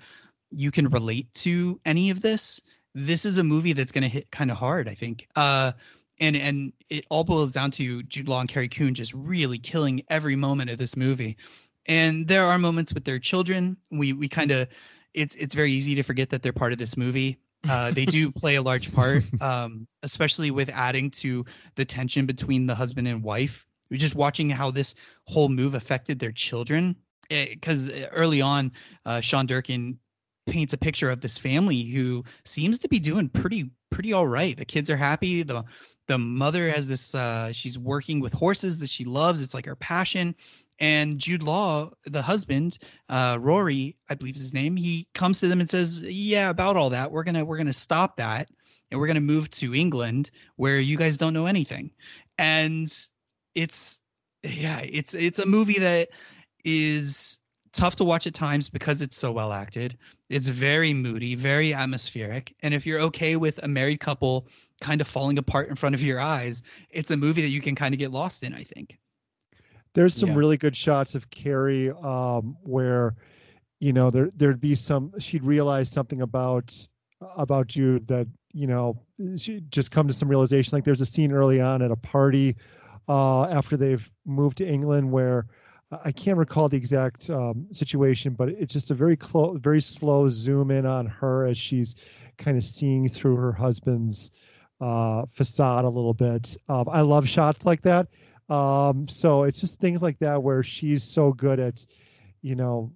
you can relate to any of this, this is a movie that's going to hit kind of hard. I think. Uh, and and it all boils down to Jude Law and Carrie Coon just really killing every moment of this movie. And there are moments with their children. We we kind of it's it's very easy to forget that they're part of this movie. Uh, they do <laughs> play a large part, um, especially with adding to the tension between the husband and wife. We're just watching how this whole move affected their children. Because eh, early on, uh, Sean Durkin paints a picture of this family who seems to be doing pretty pretty all right. The kids are happy. The the mother has this uh, she's working with horses that she loves. It's like her passion. And Jude Law, the husband, uh, Rory, I believe is his name, he comes to them and says, "Yeah, about all that, we're gonna we're gonna stop that, and we're gonna move to England where you guys don't know anything." And it's yeah, it's it's a movie that is tough to watch at times because it's so well acted. It's very moody, very atmospheric. And if you're okay with a married couple kind of falling apart in front of your eyes, it's a movie that you can kind of get lost in, I think. There's some Yeah. really good shots of Carrie um, where, you know, there there'd be some she'd realize something about about Jude that you know she just come to some realization. Like there's a scene early on at a party uh, after they've moved to England where I can't recall the exact um, situation, but it's just a very close, very slow zoom in on her as she's kind of seeing through her husband's uh, facade a little bit. Um, I love shots like that. Um, so it's just things like that where she's so good at, you know,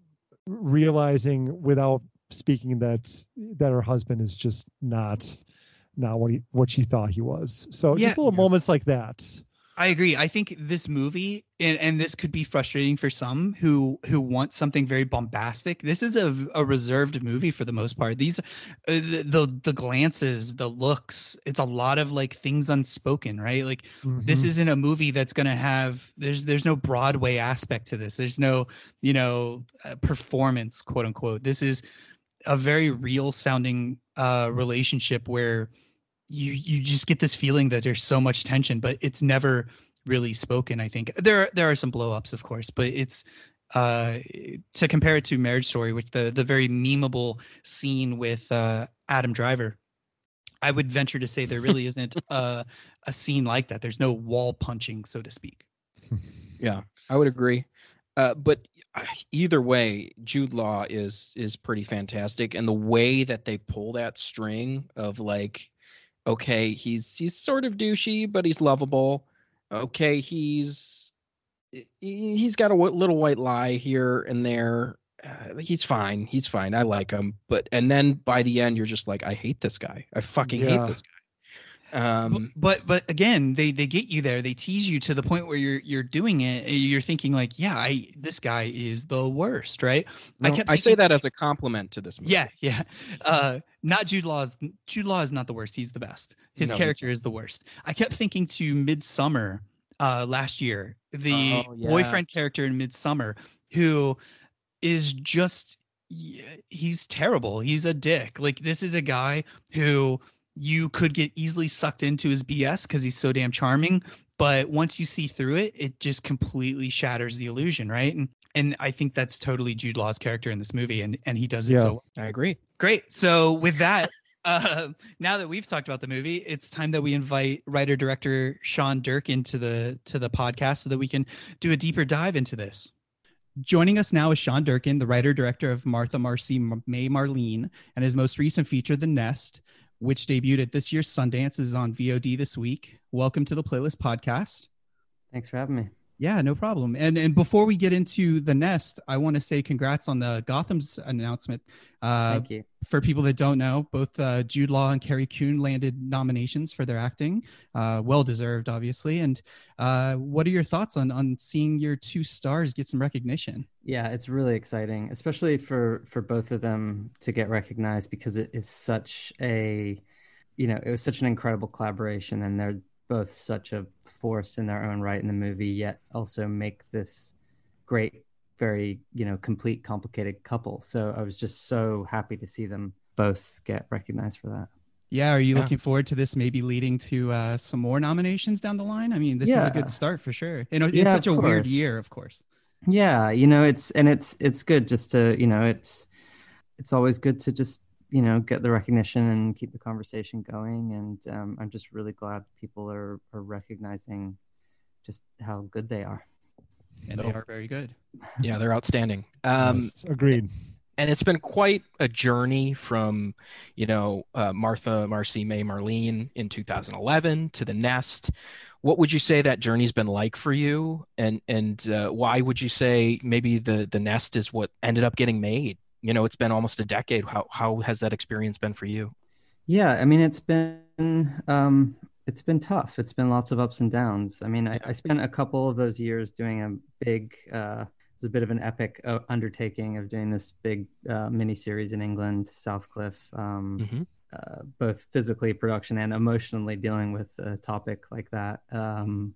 realizing without speaking that that her husband is just not not what he what she thought he was. So Yeah. just little moments like that. I agree. I think this movie, and, and this could be frustrating for some who who want something very bombastic. This is a, a reserved movie for the most part. These, uh, the, the the glances, the looks. It's a lot of like things unspoken, right? Like this Mhm. isn't a movie that's gonna have. There's there's no Broadway aspect to this. There's no you know uh, performance, quote unquote. This is a very real sounding uh, relationship where you you just get this feeling that there's so much tension, but it's never really spoken. I think there there are some blowups, of course, but it's uh to compare it to Marriage Story, which the the very memeable scene with uh Adam Driver. I would venture to say there really <laughs> isn't a a scene like that. There's no wall punching, so to speak. <laughs> Yeah, I would agree. Uh, but uh, either way, Jude Law is is pretty fantastic, and the way that they pull that string of like, okay, he's he's sort of douchey, but he's lovable. Okay, he's he- he's got a w- little white lie here and there. Uh, he's fine. He's fine. I like him. But and then by the end, you're just like, I hate this guy. I fucking Yeah. hate this guy. Um, but but again they they get you there. They tease you to the point where you're you're doing it. You're thinking like yeah i this guy is the worst right? No, kept I say that as a compliment to this movie. yeah. Yeah uh not jude Law's. jude law is not the worst. He's the best. His No, character is the worst. I kept thinking to Midsommar uh last year the Oh, yeah. boyfriend character in Midsommar who is just he's terrible. He's a dick. Like this is a guy who you could get easily sucked into his bs because he's so damn charming but once you see through it it just completely shatters the illusion right and and i think that's totally jude law's character in this movie and and he does it Yeah. so well. I agree. great so with that <laughs> uh, now that we've talked about the movie, it's time that we invite writer director Sean Dirk into the to the podcast so that we can do a deeper dive into this. Joining us now is Sean Durkin, the writer director of Martha Marcy M- May Marlene, and his most recent feature, The Nest, which debuted at this year's Sundance, is on VOD this week. Welcome to the Playlist Podcast. Thanks for having me. Yeah, no problem. And and before we get into the nest, I want to say congrats on the Gotham's announcement. Uh, Thank you. for people that don't know, both uh, Jude Law and Carrie Coon landed nominations for their acting. Uh, well deserved, obviously. And uh, what are your thoughts on on seeing your two stars get some recognition? Yeah, it's really exciting, especially for for both of them to get recognized because it is such a, you know, it was such an incredible collaboration, and they're both such a force in their own right in the movie, yet also make this great, very you know, complete, complicated couple. So I was just so happy to see them both get recognized for that. Yeah, are you Yeah. looking forward to this maybe leading to uh, some more nominations down the line? I mean, this is a good start for sure. Know, it's Yeah, such a of weird year, of course. yeah you know it's and it's it's good just to you know it's it's always good to just you know get the recognition and keep the conversation going and um, i'm just really glad people are are recognizing just how good they are And they are very good. Yeah, they're outstanding. <laughs> Um, Yes, agreed. and it's been quite a journey from, you know, uh, Martha, Marcy, May, Marlene in 2011 to the Nest. What would you say that journey's been like for you, and and uh, why would you say maybe the the Nest is what ended up getting made? You know, it's been almost a decade. How how has that experience been for you? yeah i mean it's been um it's been tough it's been lots of ups and downs i mean i, I spent a couple of those years doing a big uh it was a bit of an epic uh, undertaking of doing this big uh, mini series in england southcliffe um Mm-hmm. uh, both physically production and emotionally dealing with a topic like that um,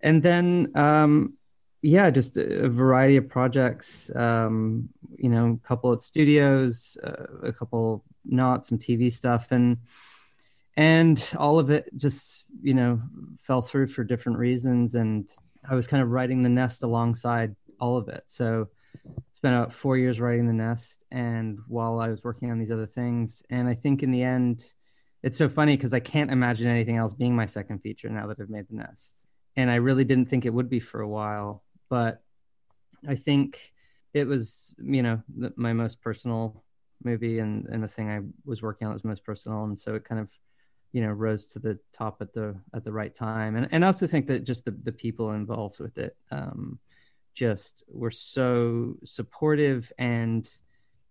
and then um, yeah just a variety of projects um, you know a couple at studios uh, a couple not some tv stuff and and all of it just you know fell through for different reasons and i was kind of writing the nest alongside all of it. So spent about four years writing the nest and while i was working on these other things and i think in the end it's so funny because i can't imagine anything else being my second feature now that i've made the nest. And i really didn't think it would be for a while but i think it was you know the, my most personal movie and and the thing i was working on was most personal and so it kind of you know rose to the top at the at the right time and and I also think that just the the people involved with it um just were so supportive and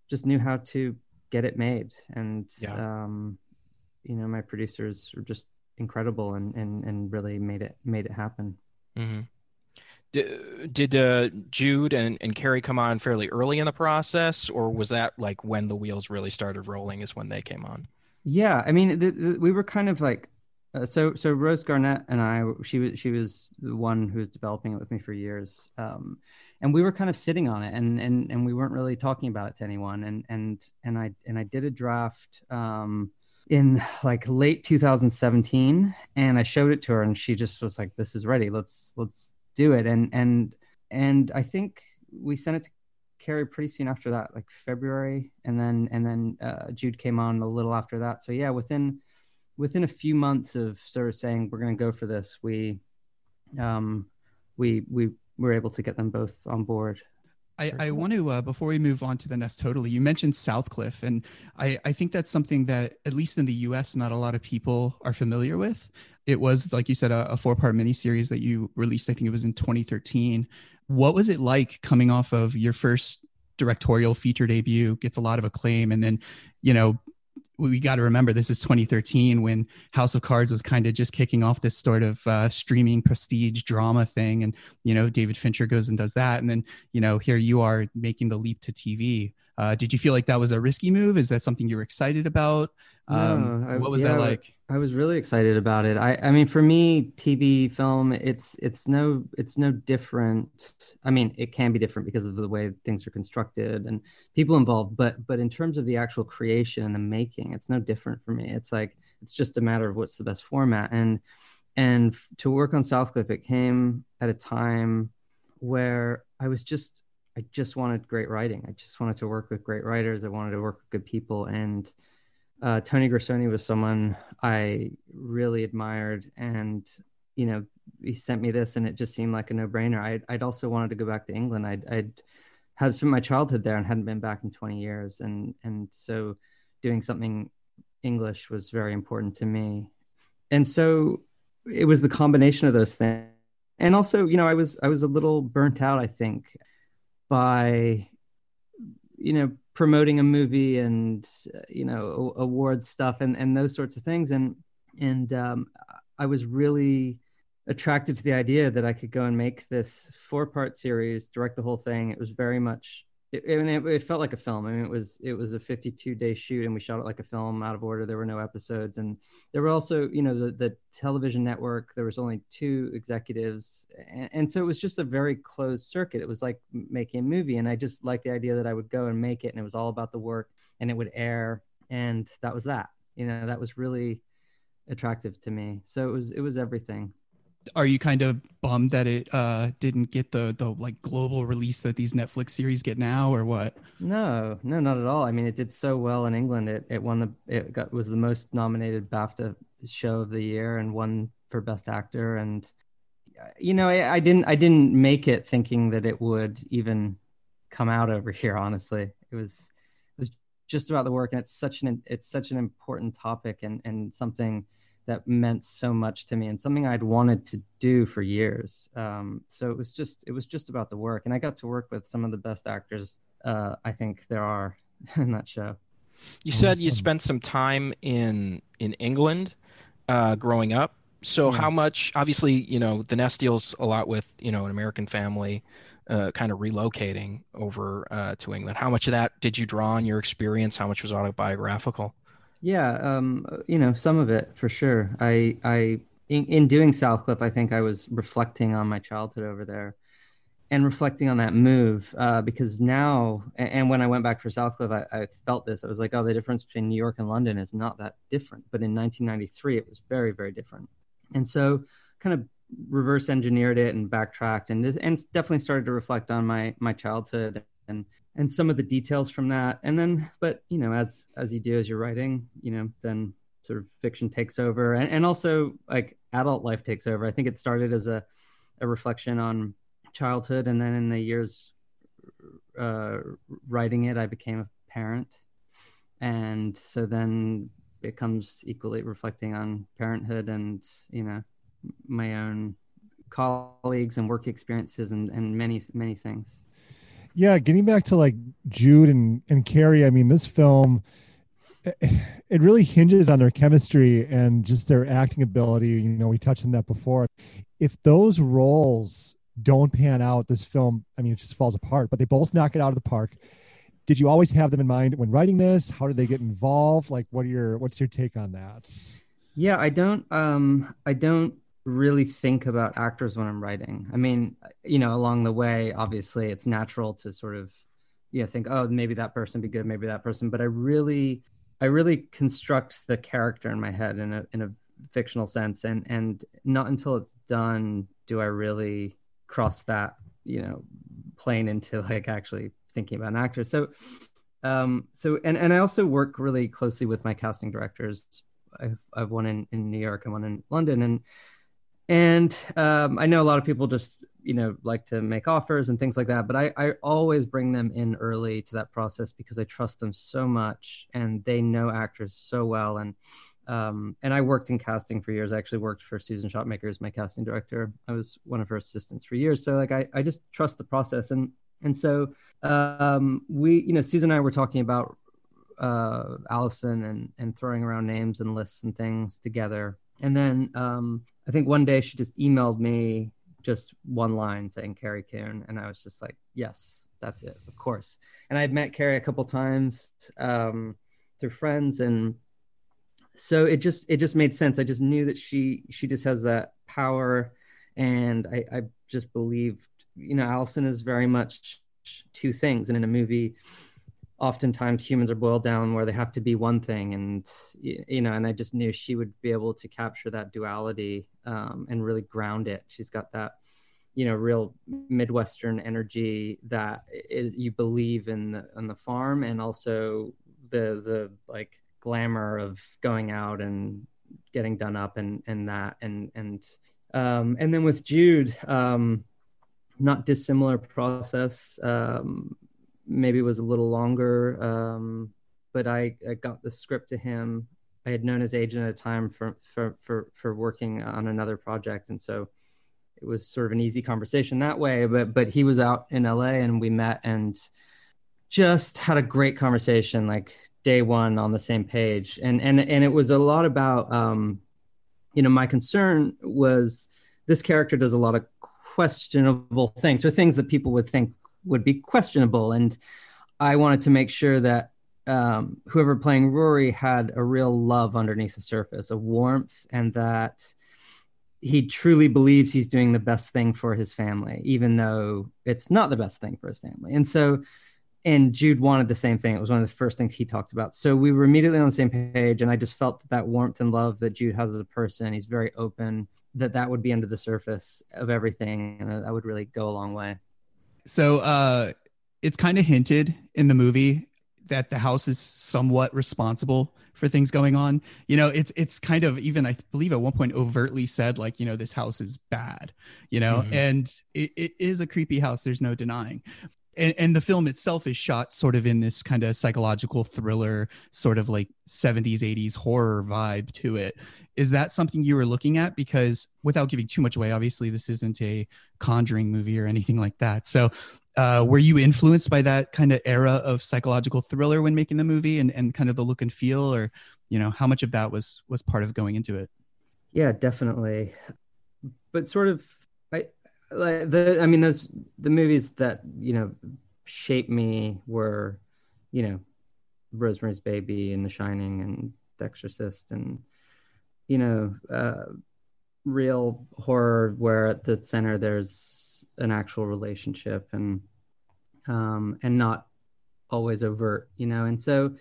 just knew how to get it made and Yeah. um you know my producers were just incredible and and and really made it made it happen Mm-hmm. Did, uh, Jude and, and Carrie come on fairly early in the process, or was that like when the wheels really started rolling? Is when they came on? Yeah, I mean, the, the, we were kind of like, uh, so so Rose Garnett and I, she was she was the one who was developing it with me for years, um, and we were kind of sitting on it, and and and we weren't really talking about it to anyone, and and and I and I did a draft um, in like late 2017, and I showed it to her, and she just was like, "This is ready. Let's let's do it," and and and I think we sent it to Carrie pretty soon after that, like February, and then and then uh, Jude came on a little after that. So yeah, within within a few months of sort of saying we're going to go for this, we um we we were able to get them both on board. I, I want to uh, before we move on to the nest totally you mentioned southcliffe and I, I think that's something that at least in the us not a lot of people are familiar with. It was like you said a, a four part miniseries that you released i think it was in 2013 what was it like coming off of your first directorial feature debut gets a lot of acclaim and then you know we got to remember this is 2013 when House of Cards was kind of just kicking off this sort of uh, streaming prestige drama thing, and you know David Fincher goes and does that, and then you know here you are making the leap to TV. Uh, did you feel like that was a risky move? Is that something you were excited about? Um, No, I- what was yeah, that like? I was really excited about it. I, I mean, for me, TV film, it's it's no it's no different. I mean, it can be different because of the way things are constructed and people involved. But but in terms of the actual creation and the making, it's no different for me. It's like it's just a matter of what's the best format. And and to work on Southcliffe, it came at a time where I was just I just wanted great writing. I just wanted to work with great writers. I wanted to work with good people and uh, Tony Grisoni was someone I really admired, and you know, he sent me this, and it just seemed like a no-brainer. I'd, I'd also wanted to go back to England. I'd, I'd had spent my childhood there and hadn't been back in 20 years, and and so doing something English was very important to me, and so it was the combination of those things, and also, you know, I was I was a little burnt out, I think, by you know promoting a movie and you know awards stuff and and those sorts of things and and um, I was really attracted to the idea that I could go and make this four part series, direct the whole thing. It was very much it, it, it felt like a film. I mean, it was it was a 52 day shoot, and we shot it like a film, out of order. There were no episodes, and there were also, you know, the the television network. There was only two executives, and, and so it was just a very closed circuit. It was like making a movie, and I just liked the idea that I would go and make it, and it was all about the work, and it would air, and that was that. You know, that was really attractive to me. So it was it was everything. Are you kind of bummed that it uh, didn't get the the like global release that these Netflix series get now, or what? No, no, not at all. I mean, it did so well in England. It it won the it got was the most nominated BAFTA show of the year and won for best actor. And you know, I, I didn't I didn't make it thinking that it would even come out over here. Honestly, it was it was just about the work, and it's such an it's such an important topic and and something that meant so much to me and something I'd wanted to do for years. Um, so it was just it was just about the work, and I got to work with some of the best actors uh, I think there are <laughs> in that show. You said you spent some time in in England uh, growing up. So Yeah. how much? Obviously, you know the Nest deals a lot with you know an American family, uh, kind of relocating over uh, to England. How much of that did you draw on your experience? How much was autobiographical? Yeah, um, you know, some of it for sure. I, I, in, in doing Southcliffe, I think I was reflecting on my childhood over there, and reflecting on that move uh, because now, and, when I went back for Southcliffe, I, I felt this. I was like, oh, the difference between New York and London is not that different. But in 1993, it was very, very different. And so, kind of reverse engineered it and backtracked, and and definitely started to reflect on my my childhood and and some of the details from that. And then but you know as as you do as you're writing you know then sort of fiction takes over. And, and also like adult life takes over. I think it started as a, a reflection on childhood. And then in the years uh, writing it i became a parent. And so then it comes equally reflecting on parenthood and you know my own colleagues and work experiences and, and many many things Yeah, getting back to like Jude and and Carrie, I mean, this film it it really hinges on their chemistry and just their acting ability. You know, we touched on that before. If those roles don't pan out, this film, I mean, it just falls apart. But they both knock it out of the park. Did you always have them in mind when writing this? How did they get involved? Like, what are your what's your take on that? Yeah, I don't um I don't really think about actors when I'm writing. I mean, you know, along the way, obviously it's natural to sort of you know think, oh, maybe that person be good, maybe that person, but I really I really construct the character in my head in a in a fictional sense and and not until it's done do I really cross that, you know, plane into <laughs> like actually thinking about an actor. So um so and and I also work really closely with my casting directors I've I've one in in New York and one in London, and and um, I know a lot of people just you know like to make offers and things like that, but I I always bring them in early to that process because I trust them so much and they know actors so well and. Um, and I worked in casting for years. I actually worked for Susan Shopmaker as my casting director. I was one of her assistants for years. So like I, I just trust the process. And and so um, we, you know, Susan and I were talking about uh, Allison and and throwing around names and lists and things together. And then um, I think one day she just emailed me just one line saying Carrie Coon, and I was just like, yes, that's it, of course. And I had met Carrie a couple times um, through friends, and so it just it just made sense. I just knew that she she just has that power, and I, I just believed, you know, Allison is very much two things, and in a movie oftentimes humans are boiled down where they have to be one thing and you know and i just knew she would be able to capture that duality um, and really ground it. She's got that you know real midwestern energy that i you believe in the, on the farm and also the the like glamour of going out and getting done up and and that and and um and then with jude um not dissimilar process um maybe was a little longer. Um, but I, I got the script to him. I had known his agent at a time for, for, for, for working on another project. And so it was sort of an easy conversation that way, but, but he was out in LA and we met and just had a great conversation, like day one on the same page. And, and, and it was a lot about, um, you know, my concern was this character does a lot of questionable things or things that people would think would be questionable. And I wanted to make sure that um, whoever playing Rory had a real love underneath the surface, a warmth, and that he truly believes he's doing the best thing for his family, even though it's not the best thing for his family. And so and Jude wanted the same thing. It was one of the first things he talked about. So we were immediately on the same page, and I just felt that, that warmth and love that Jude has as a person. He's very open. That that would be under the surface of everything, and that would really go a long way. So uh, it's kind of hinted in the movie that the house is somewhat responsible for things going on. You know, it's it's kind of even I believe at one point overtly said like, you know, this house is bad, you know, mm-hmm. and it, it is a creepy house, there's no denying. And, and the film itself is shot sort of in this kind of psychological thriller, sort of like 70s, 80s horror vibe to it. Is that something you were looking at? Because without giving too much away, obviously this isn't a conjuring movie or anything like that. So uh, were you influenced by that kind of era of psychological thriller when making the movie and, and kind of the look and feel or you know how much of that was was part of going into it yeah definitely but sort of like the i mean those the movies that you know shaped me were you know rosemary's baby and the shining and the exorcist and you know uh real horror where at the center there's an actual relationship and um, and not always overt, you know. And so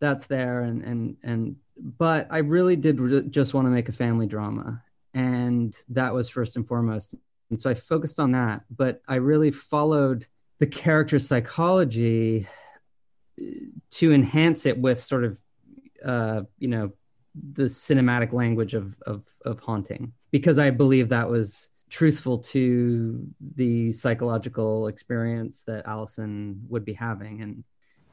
that's there, and and and but I really did re- just want to make a family drama, and that was first and foremost. And so I focused on that, but I really followed the character psychology uh, to enhance it with sort of uh, you know the cinematic language of of of haunting because I believe that was truthful to the psychological experience that Allison would be having. And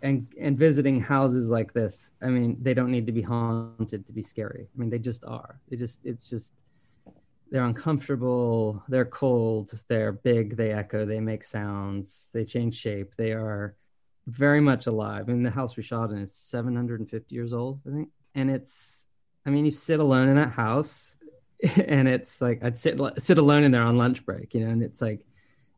and and visiting houses like this i mean they don't need to be haunted to be scary. I mean they just are. They just it's just they're uncomfortable they're cold they're big they echo they make sounds they change shape they are very much alive mean the house we shot in is 750 years old i think and it's i mean you sit alone in that house <laughs> and it's like I'd sit sit alone in there on lunch break, you know, and it's like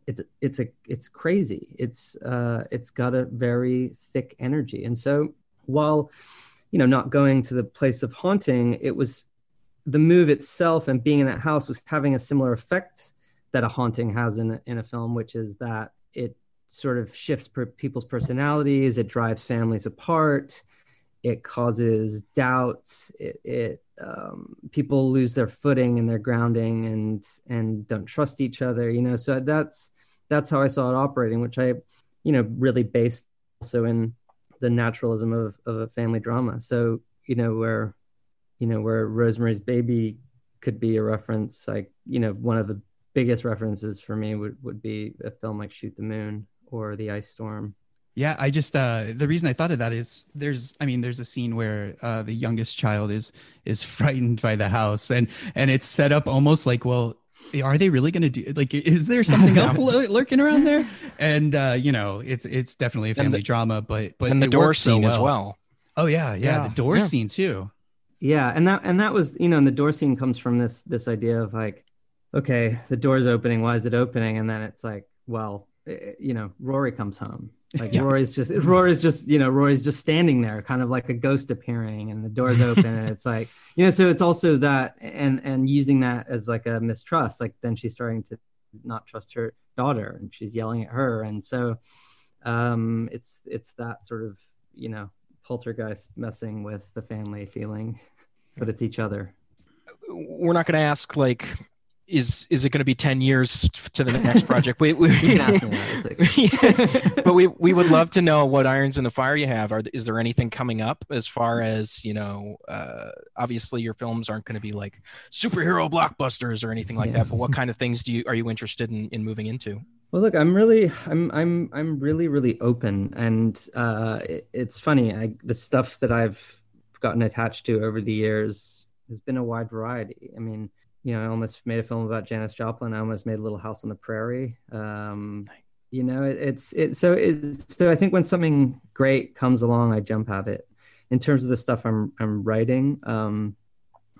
it's it's a it's crazy. It's uh it's got a very thick energy. And so while you know not going to the place of haunting, it was the move itself and being in that house was having a similar effect that a haunting has in a, in a film, which is that it sort of shifts per people's personalities, it drives families apart, it causes doubts, it, it um, people lose their footing and their grounding and and don't trust each other you know? So that's that's how i saw it operating which i you know really based also in the naturalism of, of a family drama. So you know where you know where rosemary's baby could be a reference like you know one of the biggest references for me would, would be a film like shoot the moon or the ice storm. Yeah, I just uh the reason I thought of that is there's I mean there's a scene where uh the youngest child is is <laughs> frightened by the house and and it's set up almost like well are they really going to do like is there <laughs> something else lurking around there? And uh you know it's it's definitely a family the, drama but but and the door scene so well. as well. oh yeah, yeah yeah, the door yeah. scene too yeah and that and that was you know and the door scene comes from this this idea of like okay the door's opening why is it opening and then it's like well eh, eh, you know rory comes home like yeah. Rory's just Rory's just you know Rory's just standing there, kind of like a ghost appearing, and the doors <laughs> open, and it's like you know. So it's also that, and and using that as like a mistrust. Like then she's starting to not trust her daughter, and she's yelling at her, and so um, it's it's that sort of you know poltergeist messing with the family feeling, but it's each other. We're not going to ask like is is it going to be 10 years to the next project? We, we <laughs> but we we would love to know what irons in the fire you have. Are, is there anything coming up as far as you know uh, obviously your films aren't going to be like superhero blockbusters or anything like yeah. that but what kind of things do you are you interested in, in moving into? Well look i'm really i'm i'm i'm really really open and uh, it, it's funny I, the stuff that i've gotten attached to over the years has been a wide variety. I mean you know, I almost made a film about Janis Joplin. I almost made a Little House on the Prairie. Um, you know, it, it's it. So it's so I think when something great comes along, I jump at it. In terms of the stuff I'm I'm writing, um,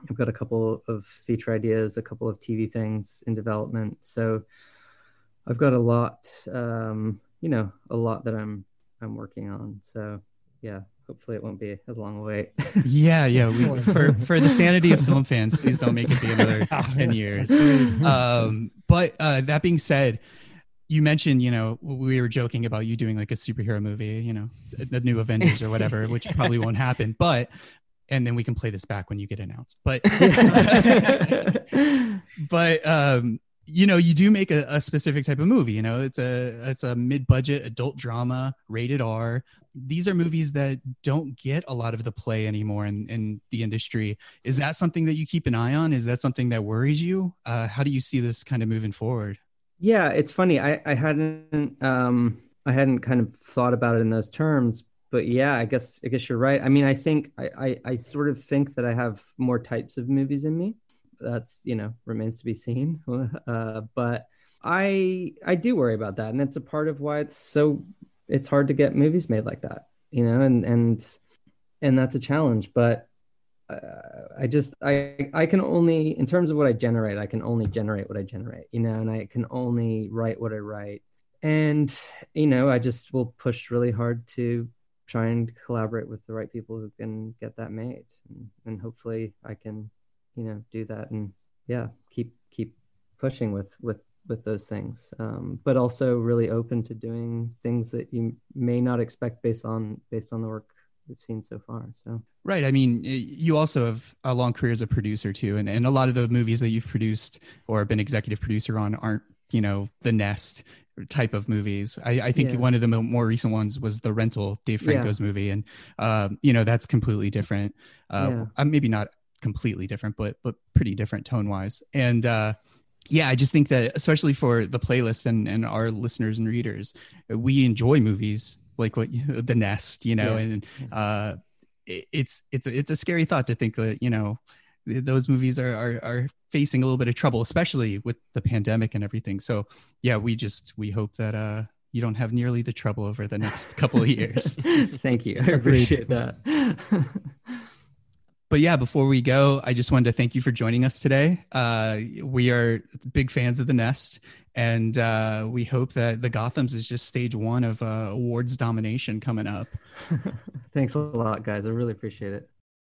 I've got a couple of feature ideas, a couple of TV things in development. So I've got a lot, um, you know, a lot that I'm I'm working on. So yeah, hopefully it won't be as long a wait. yeah, yeah. We, <laughs> for for the sanity of film fans, please don't make it be another <laughs> ten years. Um, but uh, that being said, you mentioned, you know, we were joking about you doing like a superhero movie, you know, the new Avengers or whatever, <laughs> which probably won't happen. But and then we can play this back when you get announced. But but um, you know, you do make a, a, specific type of movie. You know, it's a it's a mid budget adult drama, rated R. These are movies that don't get a lot of the play anymore in, in the industry. Is that something that you keep an eye on? Is that something that worries you? Uh, how do you see this kind of moving forward? Yeah, it's funny. I, I hadn't um I hadn't kind of thought about it in those terms, but yeah, I guess I guess you're right. I mean, I think I, I, I sort of think that I have more types of movies in me. That's you know remains to be seen. <laughs> Uh, but I I do worry about that, and it's a part of why it's so it's hard to get movies made like that. You know, and and and that's a challenge. But uh, I just I I can only in terms of what I generate, I can only generate what I generate, you know, and I can only write what I write. And you know, I just will push really hard to try and collaborate with the right people who can get that made, and, and hopefully I can, you know, do that and yeah, keep keep pushing with with with those things, um, but also really open to doing things that you may not expect based on based on the work we've seen so far. So right. I mean, you also have a long career as a producer too, and and a lot of the movies that you've produced or been executive producer on aren't you know the nest type of movies. I, I think yeah. one of the more recent ones was the rental Dave Franco's yeah. movie, and um, you know that's completely different. Uh, yeah. uh, maybe not completely different, but but pretty different tone wise. And uh, yeah, I just think that especially for the playlist and and our listeners and readers, we enjoy movies like what the nest you know yeah. and uh it's it's it's a scary thought to think that you know those movies are, are are facing a little bit of trouble especially with the pandemic and everything. So yeah we just we hope that uh you don't have nearly the trouble over the next couple of years. <laughs> Thank you. I appreciate that <laughs> but yeah, before we go, I just wanted to thank you for joining us today. Uh, we are big fans of The Nest, and uh, we hope that The Gotham's is just stage one of uh, awards domination coming up. <laughs> Thanks a lot, guys. I really appreciate it.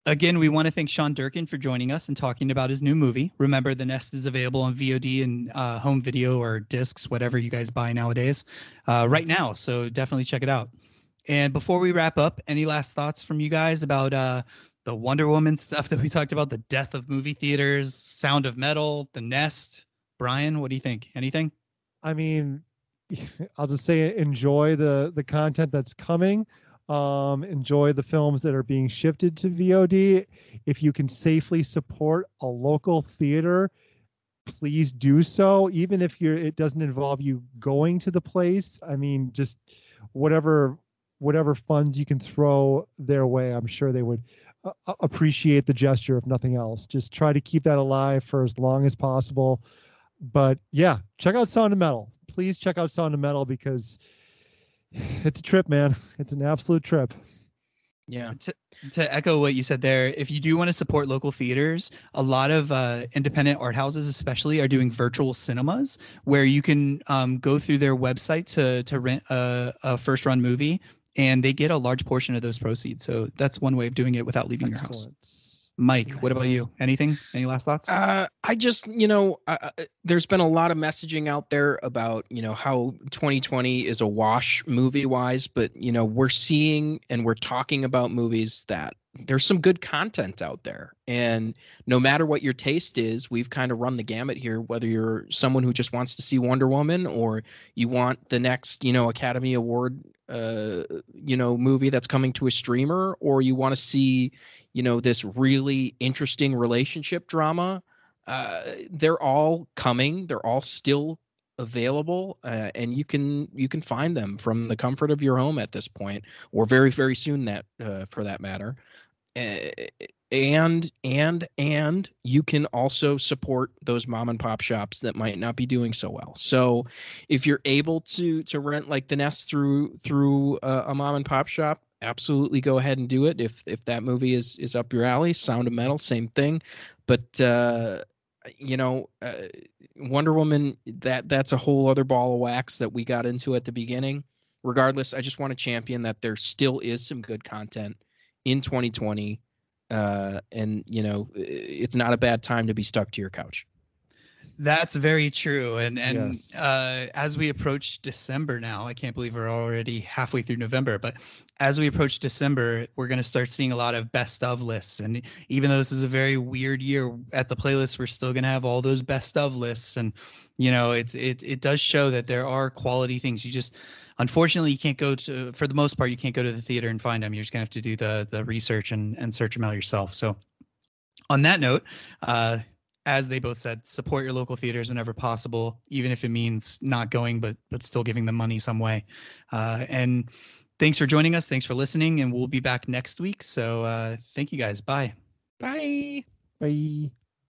Again, we want to thank Sean Durkin for joining us and talking about his new movie. Remember, The Nest is available on VOD and uh, home video or discs, whatever you guys buy nowadays, uh, right now. So definitely check it out. And before we wrap up, any last thoughts from you guys about uh, the Wonder Woman stuff that we talked about, the death of movie theaters, Sound of Metal, The Nest. Brian, what do you think? Anything? I mean, <laughs> I'll just say enjoy the the content that's coming. Um, enjoy the films that are being shifted to VOD. If you can safely support a local theater, please do so. Even if you're, it doesn't involve you going to the place. I mean, just whatever whatever funds you can throw their way, I'm sure they would appreciate the gesture if nothing else. Just try to keep that alive for as long as possible. But yeah, check out Sound of Metal. Please check out Sound of Metal because it's a trip, man. It's an absolute trip. Yeah. To, to, echo what you said there, if you do want to support local theaters, a lot of uh, independent art houses, especially, are doing virtual cinemas where you can um, go through their website to to rent a, a first run movie and they get a large portion of those proceeds. So that's one way of doing it without leaving Excellent. your house. Mike, nice. what about you? Anything? Any last thoughts? Uh, I just, you know, uh, there's been a lot of messaging out there about, you know, how 2020 is a wash movie wise, but, you know, we're seeing and we're talking about movies that there's some good content out there. And no matter what your taste is, we've kind of run the gamut here, whether you're someone who just wants to see Wonder Woman or you want the next, you know, Academy Award uh, you know movie that's coming to a streamer or you want to see you know this really interesting relationship drama uh, they're all coming they're all still available uh, and you can you can find them from the comfort of your home at this point or very very soon that uh, for that matter and and and you can also support those mom and pop shops that might not be doing so well. So if you're able to to rent like the nest through through a, a mom and pop shop absolutely go ahead and do it. If if that movie is is up your alley sound of metal same thing. But uh you know uh, wonder woman that that's a whole other ball of wax that we got into at the beginning. Regardless i just want to champion that there still is some good content in 2020 uh, and you know it's not a bad time to be stuck to your couch That's very true. And and Yes. uh, as we approach December now, I can't believe we're already halfway through November. But as we approach December, we're going to start seeing a lot of best of lists. And even though this is a very weird year at the playlist, we're still going to have all those best of lists. And you know, it's it it does show that there are quality things. You just unfortunately you can't go to for the most part you can't go to the theater and find them. You're just gonna have to do the the research and and search them out yourself. So on that note, uh, as they both said, support your local theaters whenever possible, even if it means not going, but but still giving them money some way. Uh, and thanks for joining us. Thanks for listening, and we'll be back next week. So uh, thank you guys. Bye. Bye. Bye.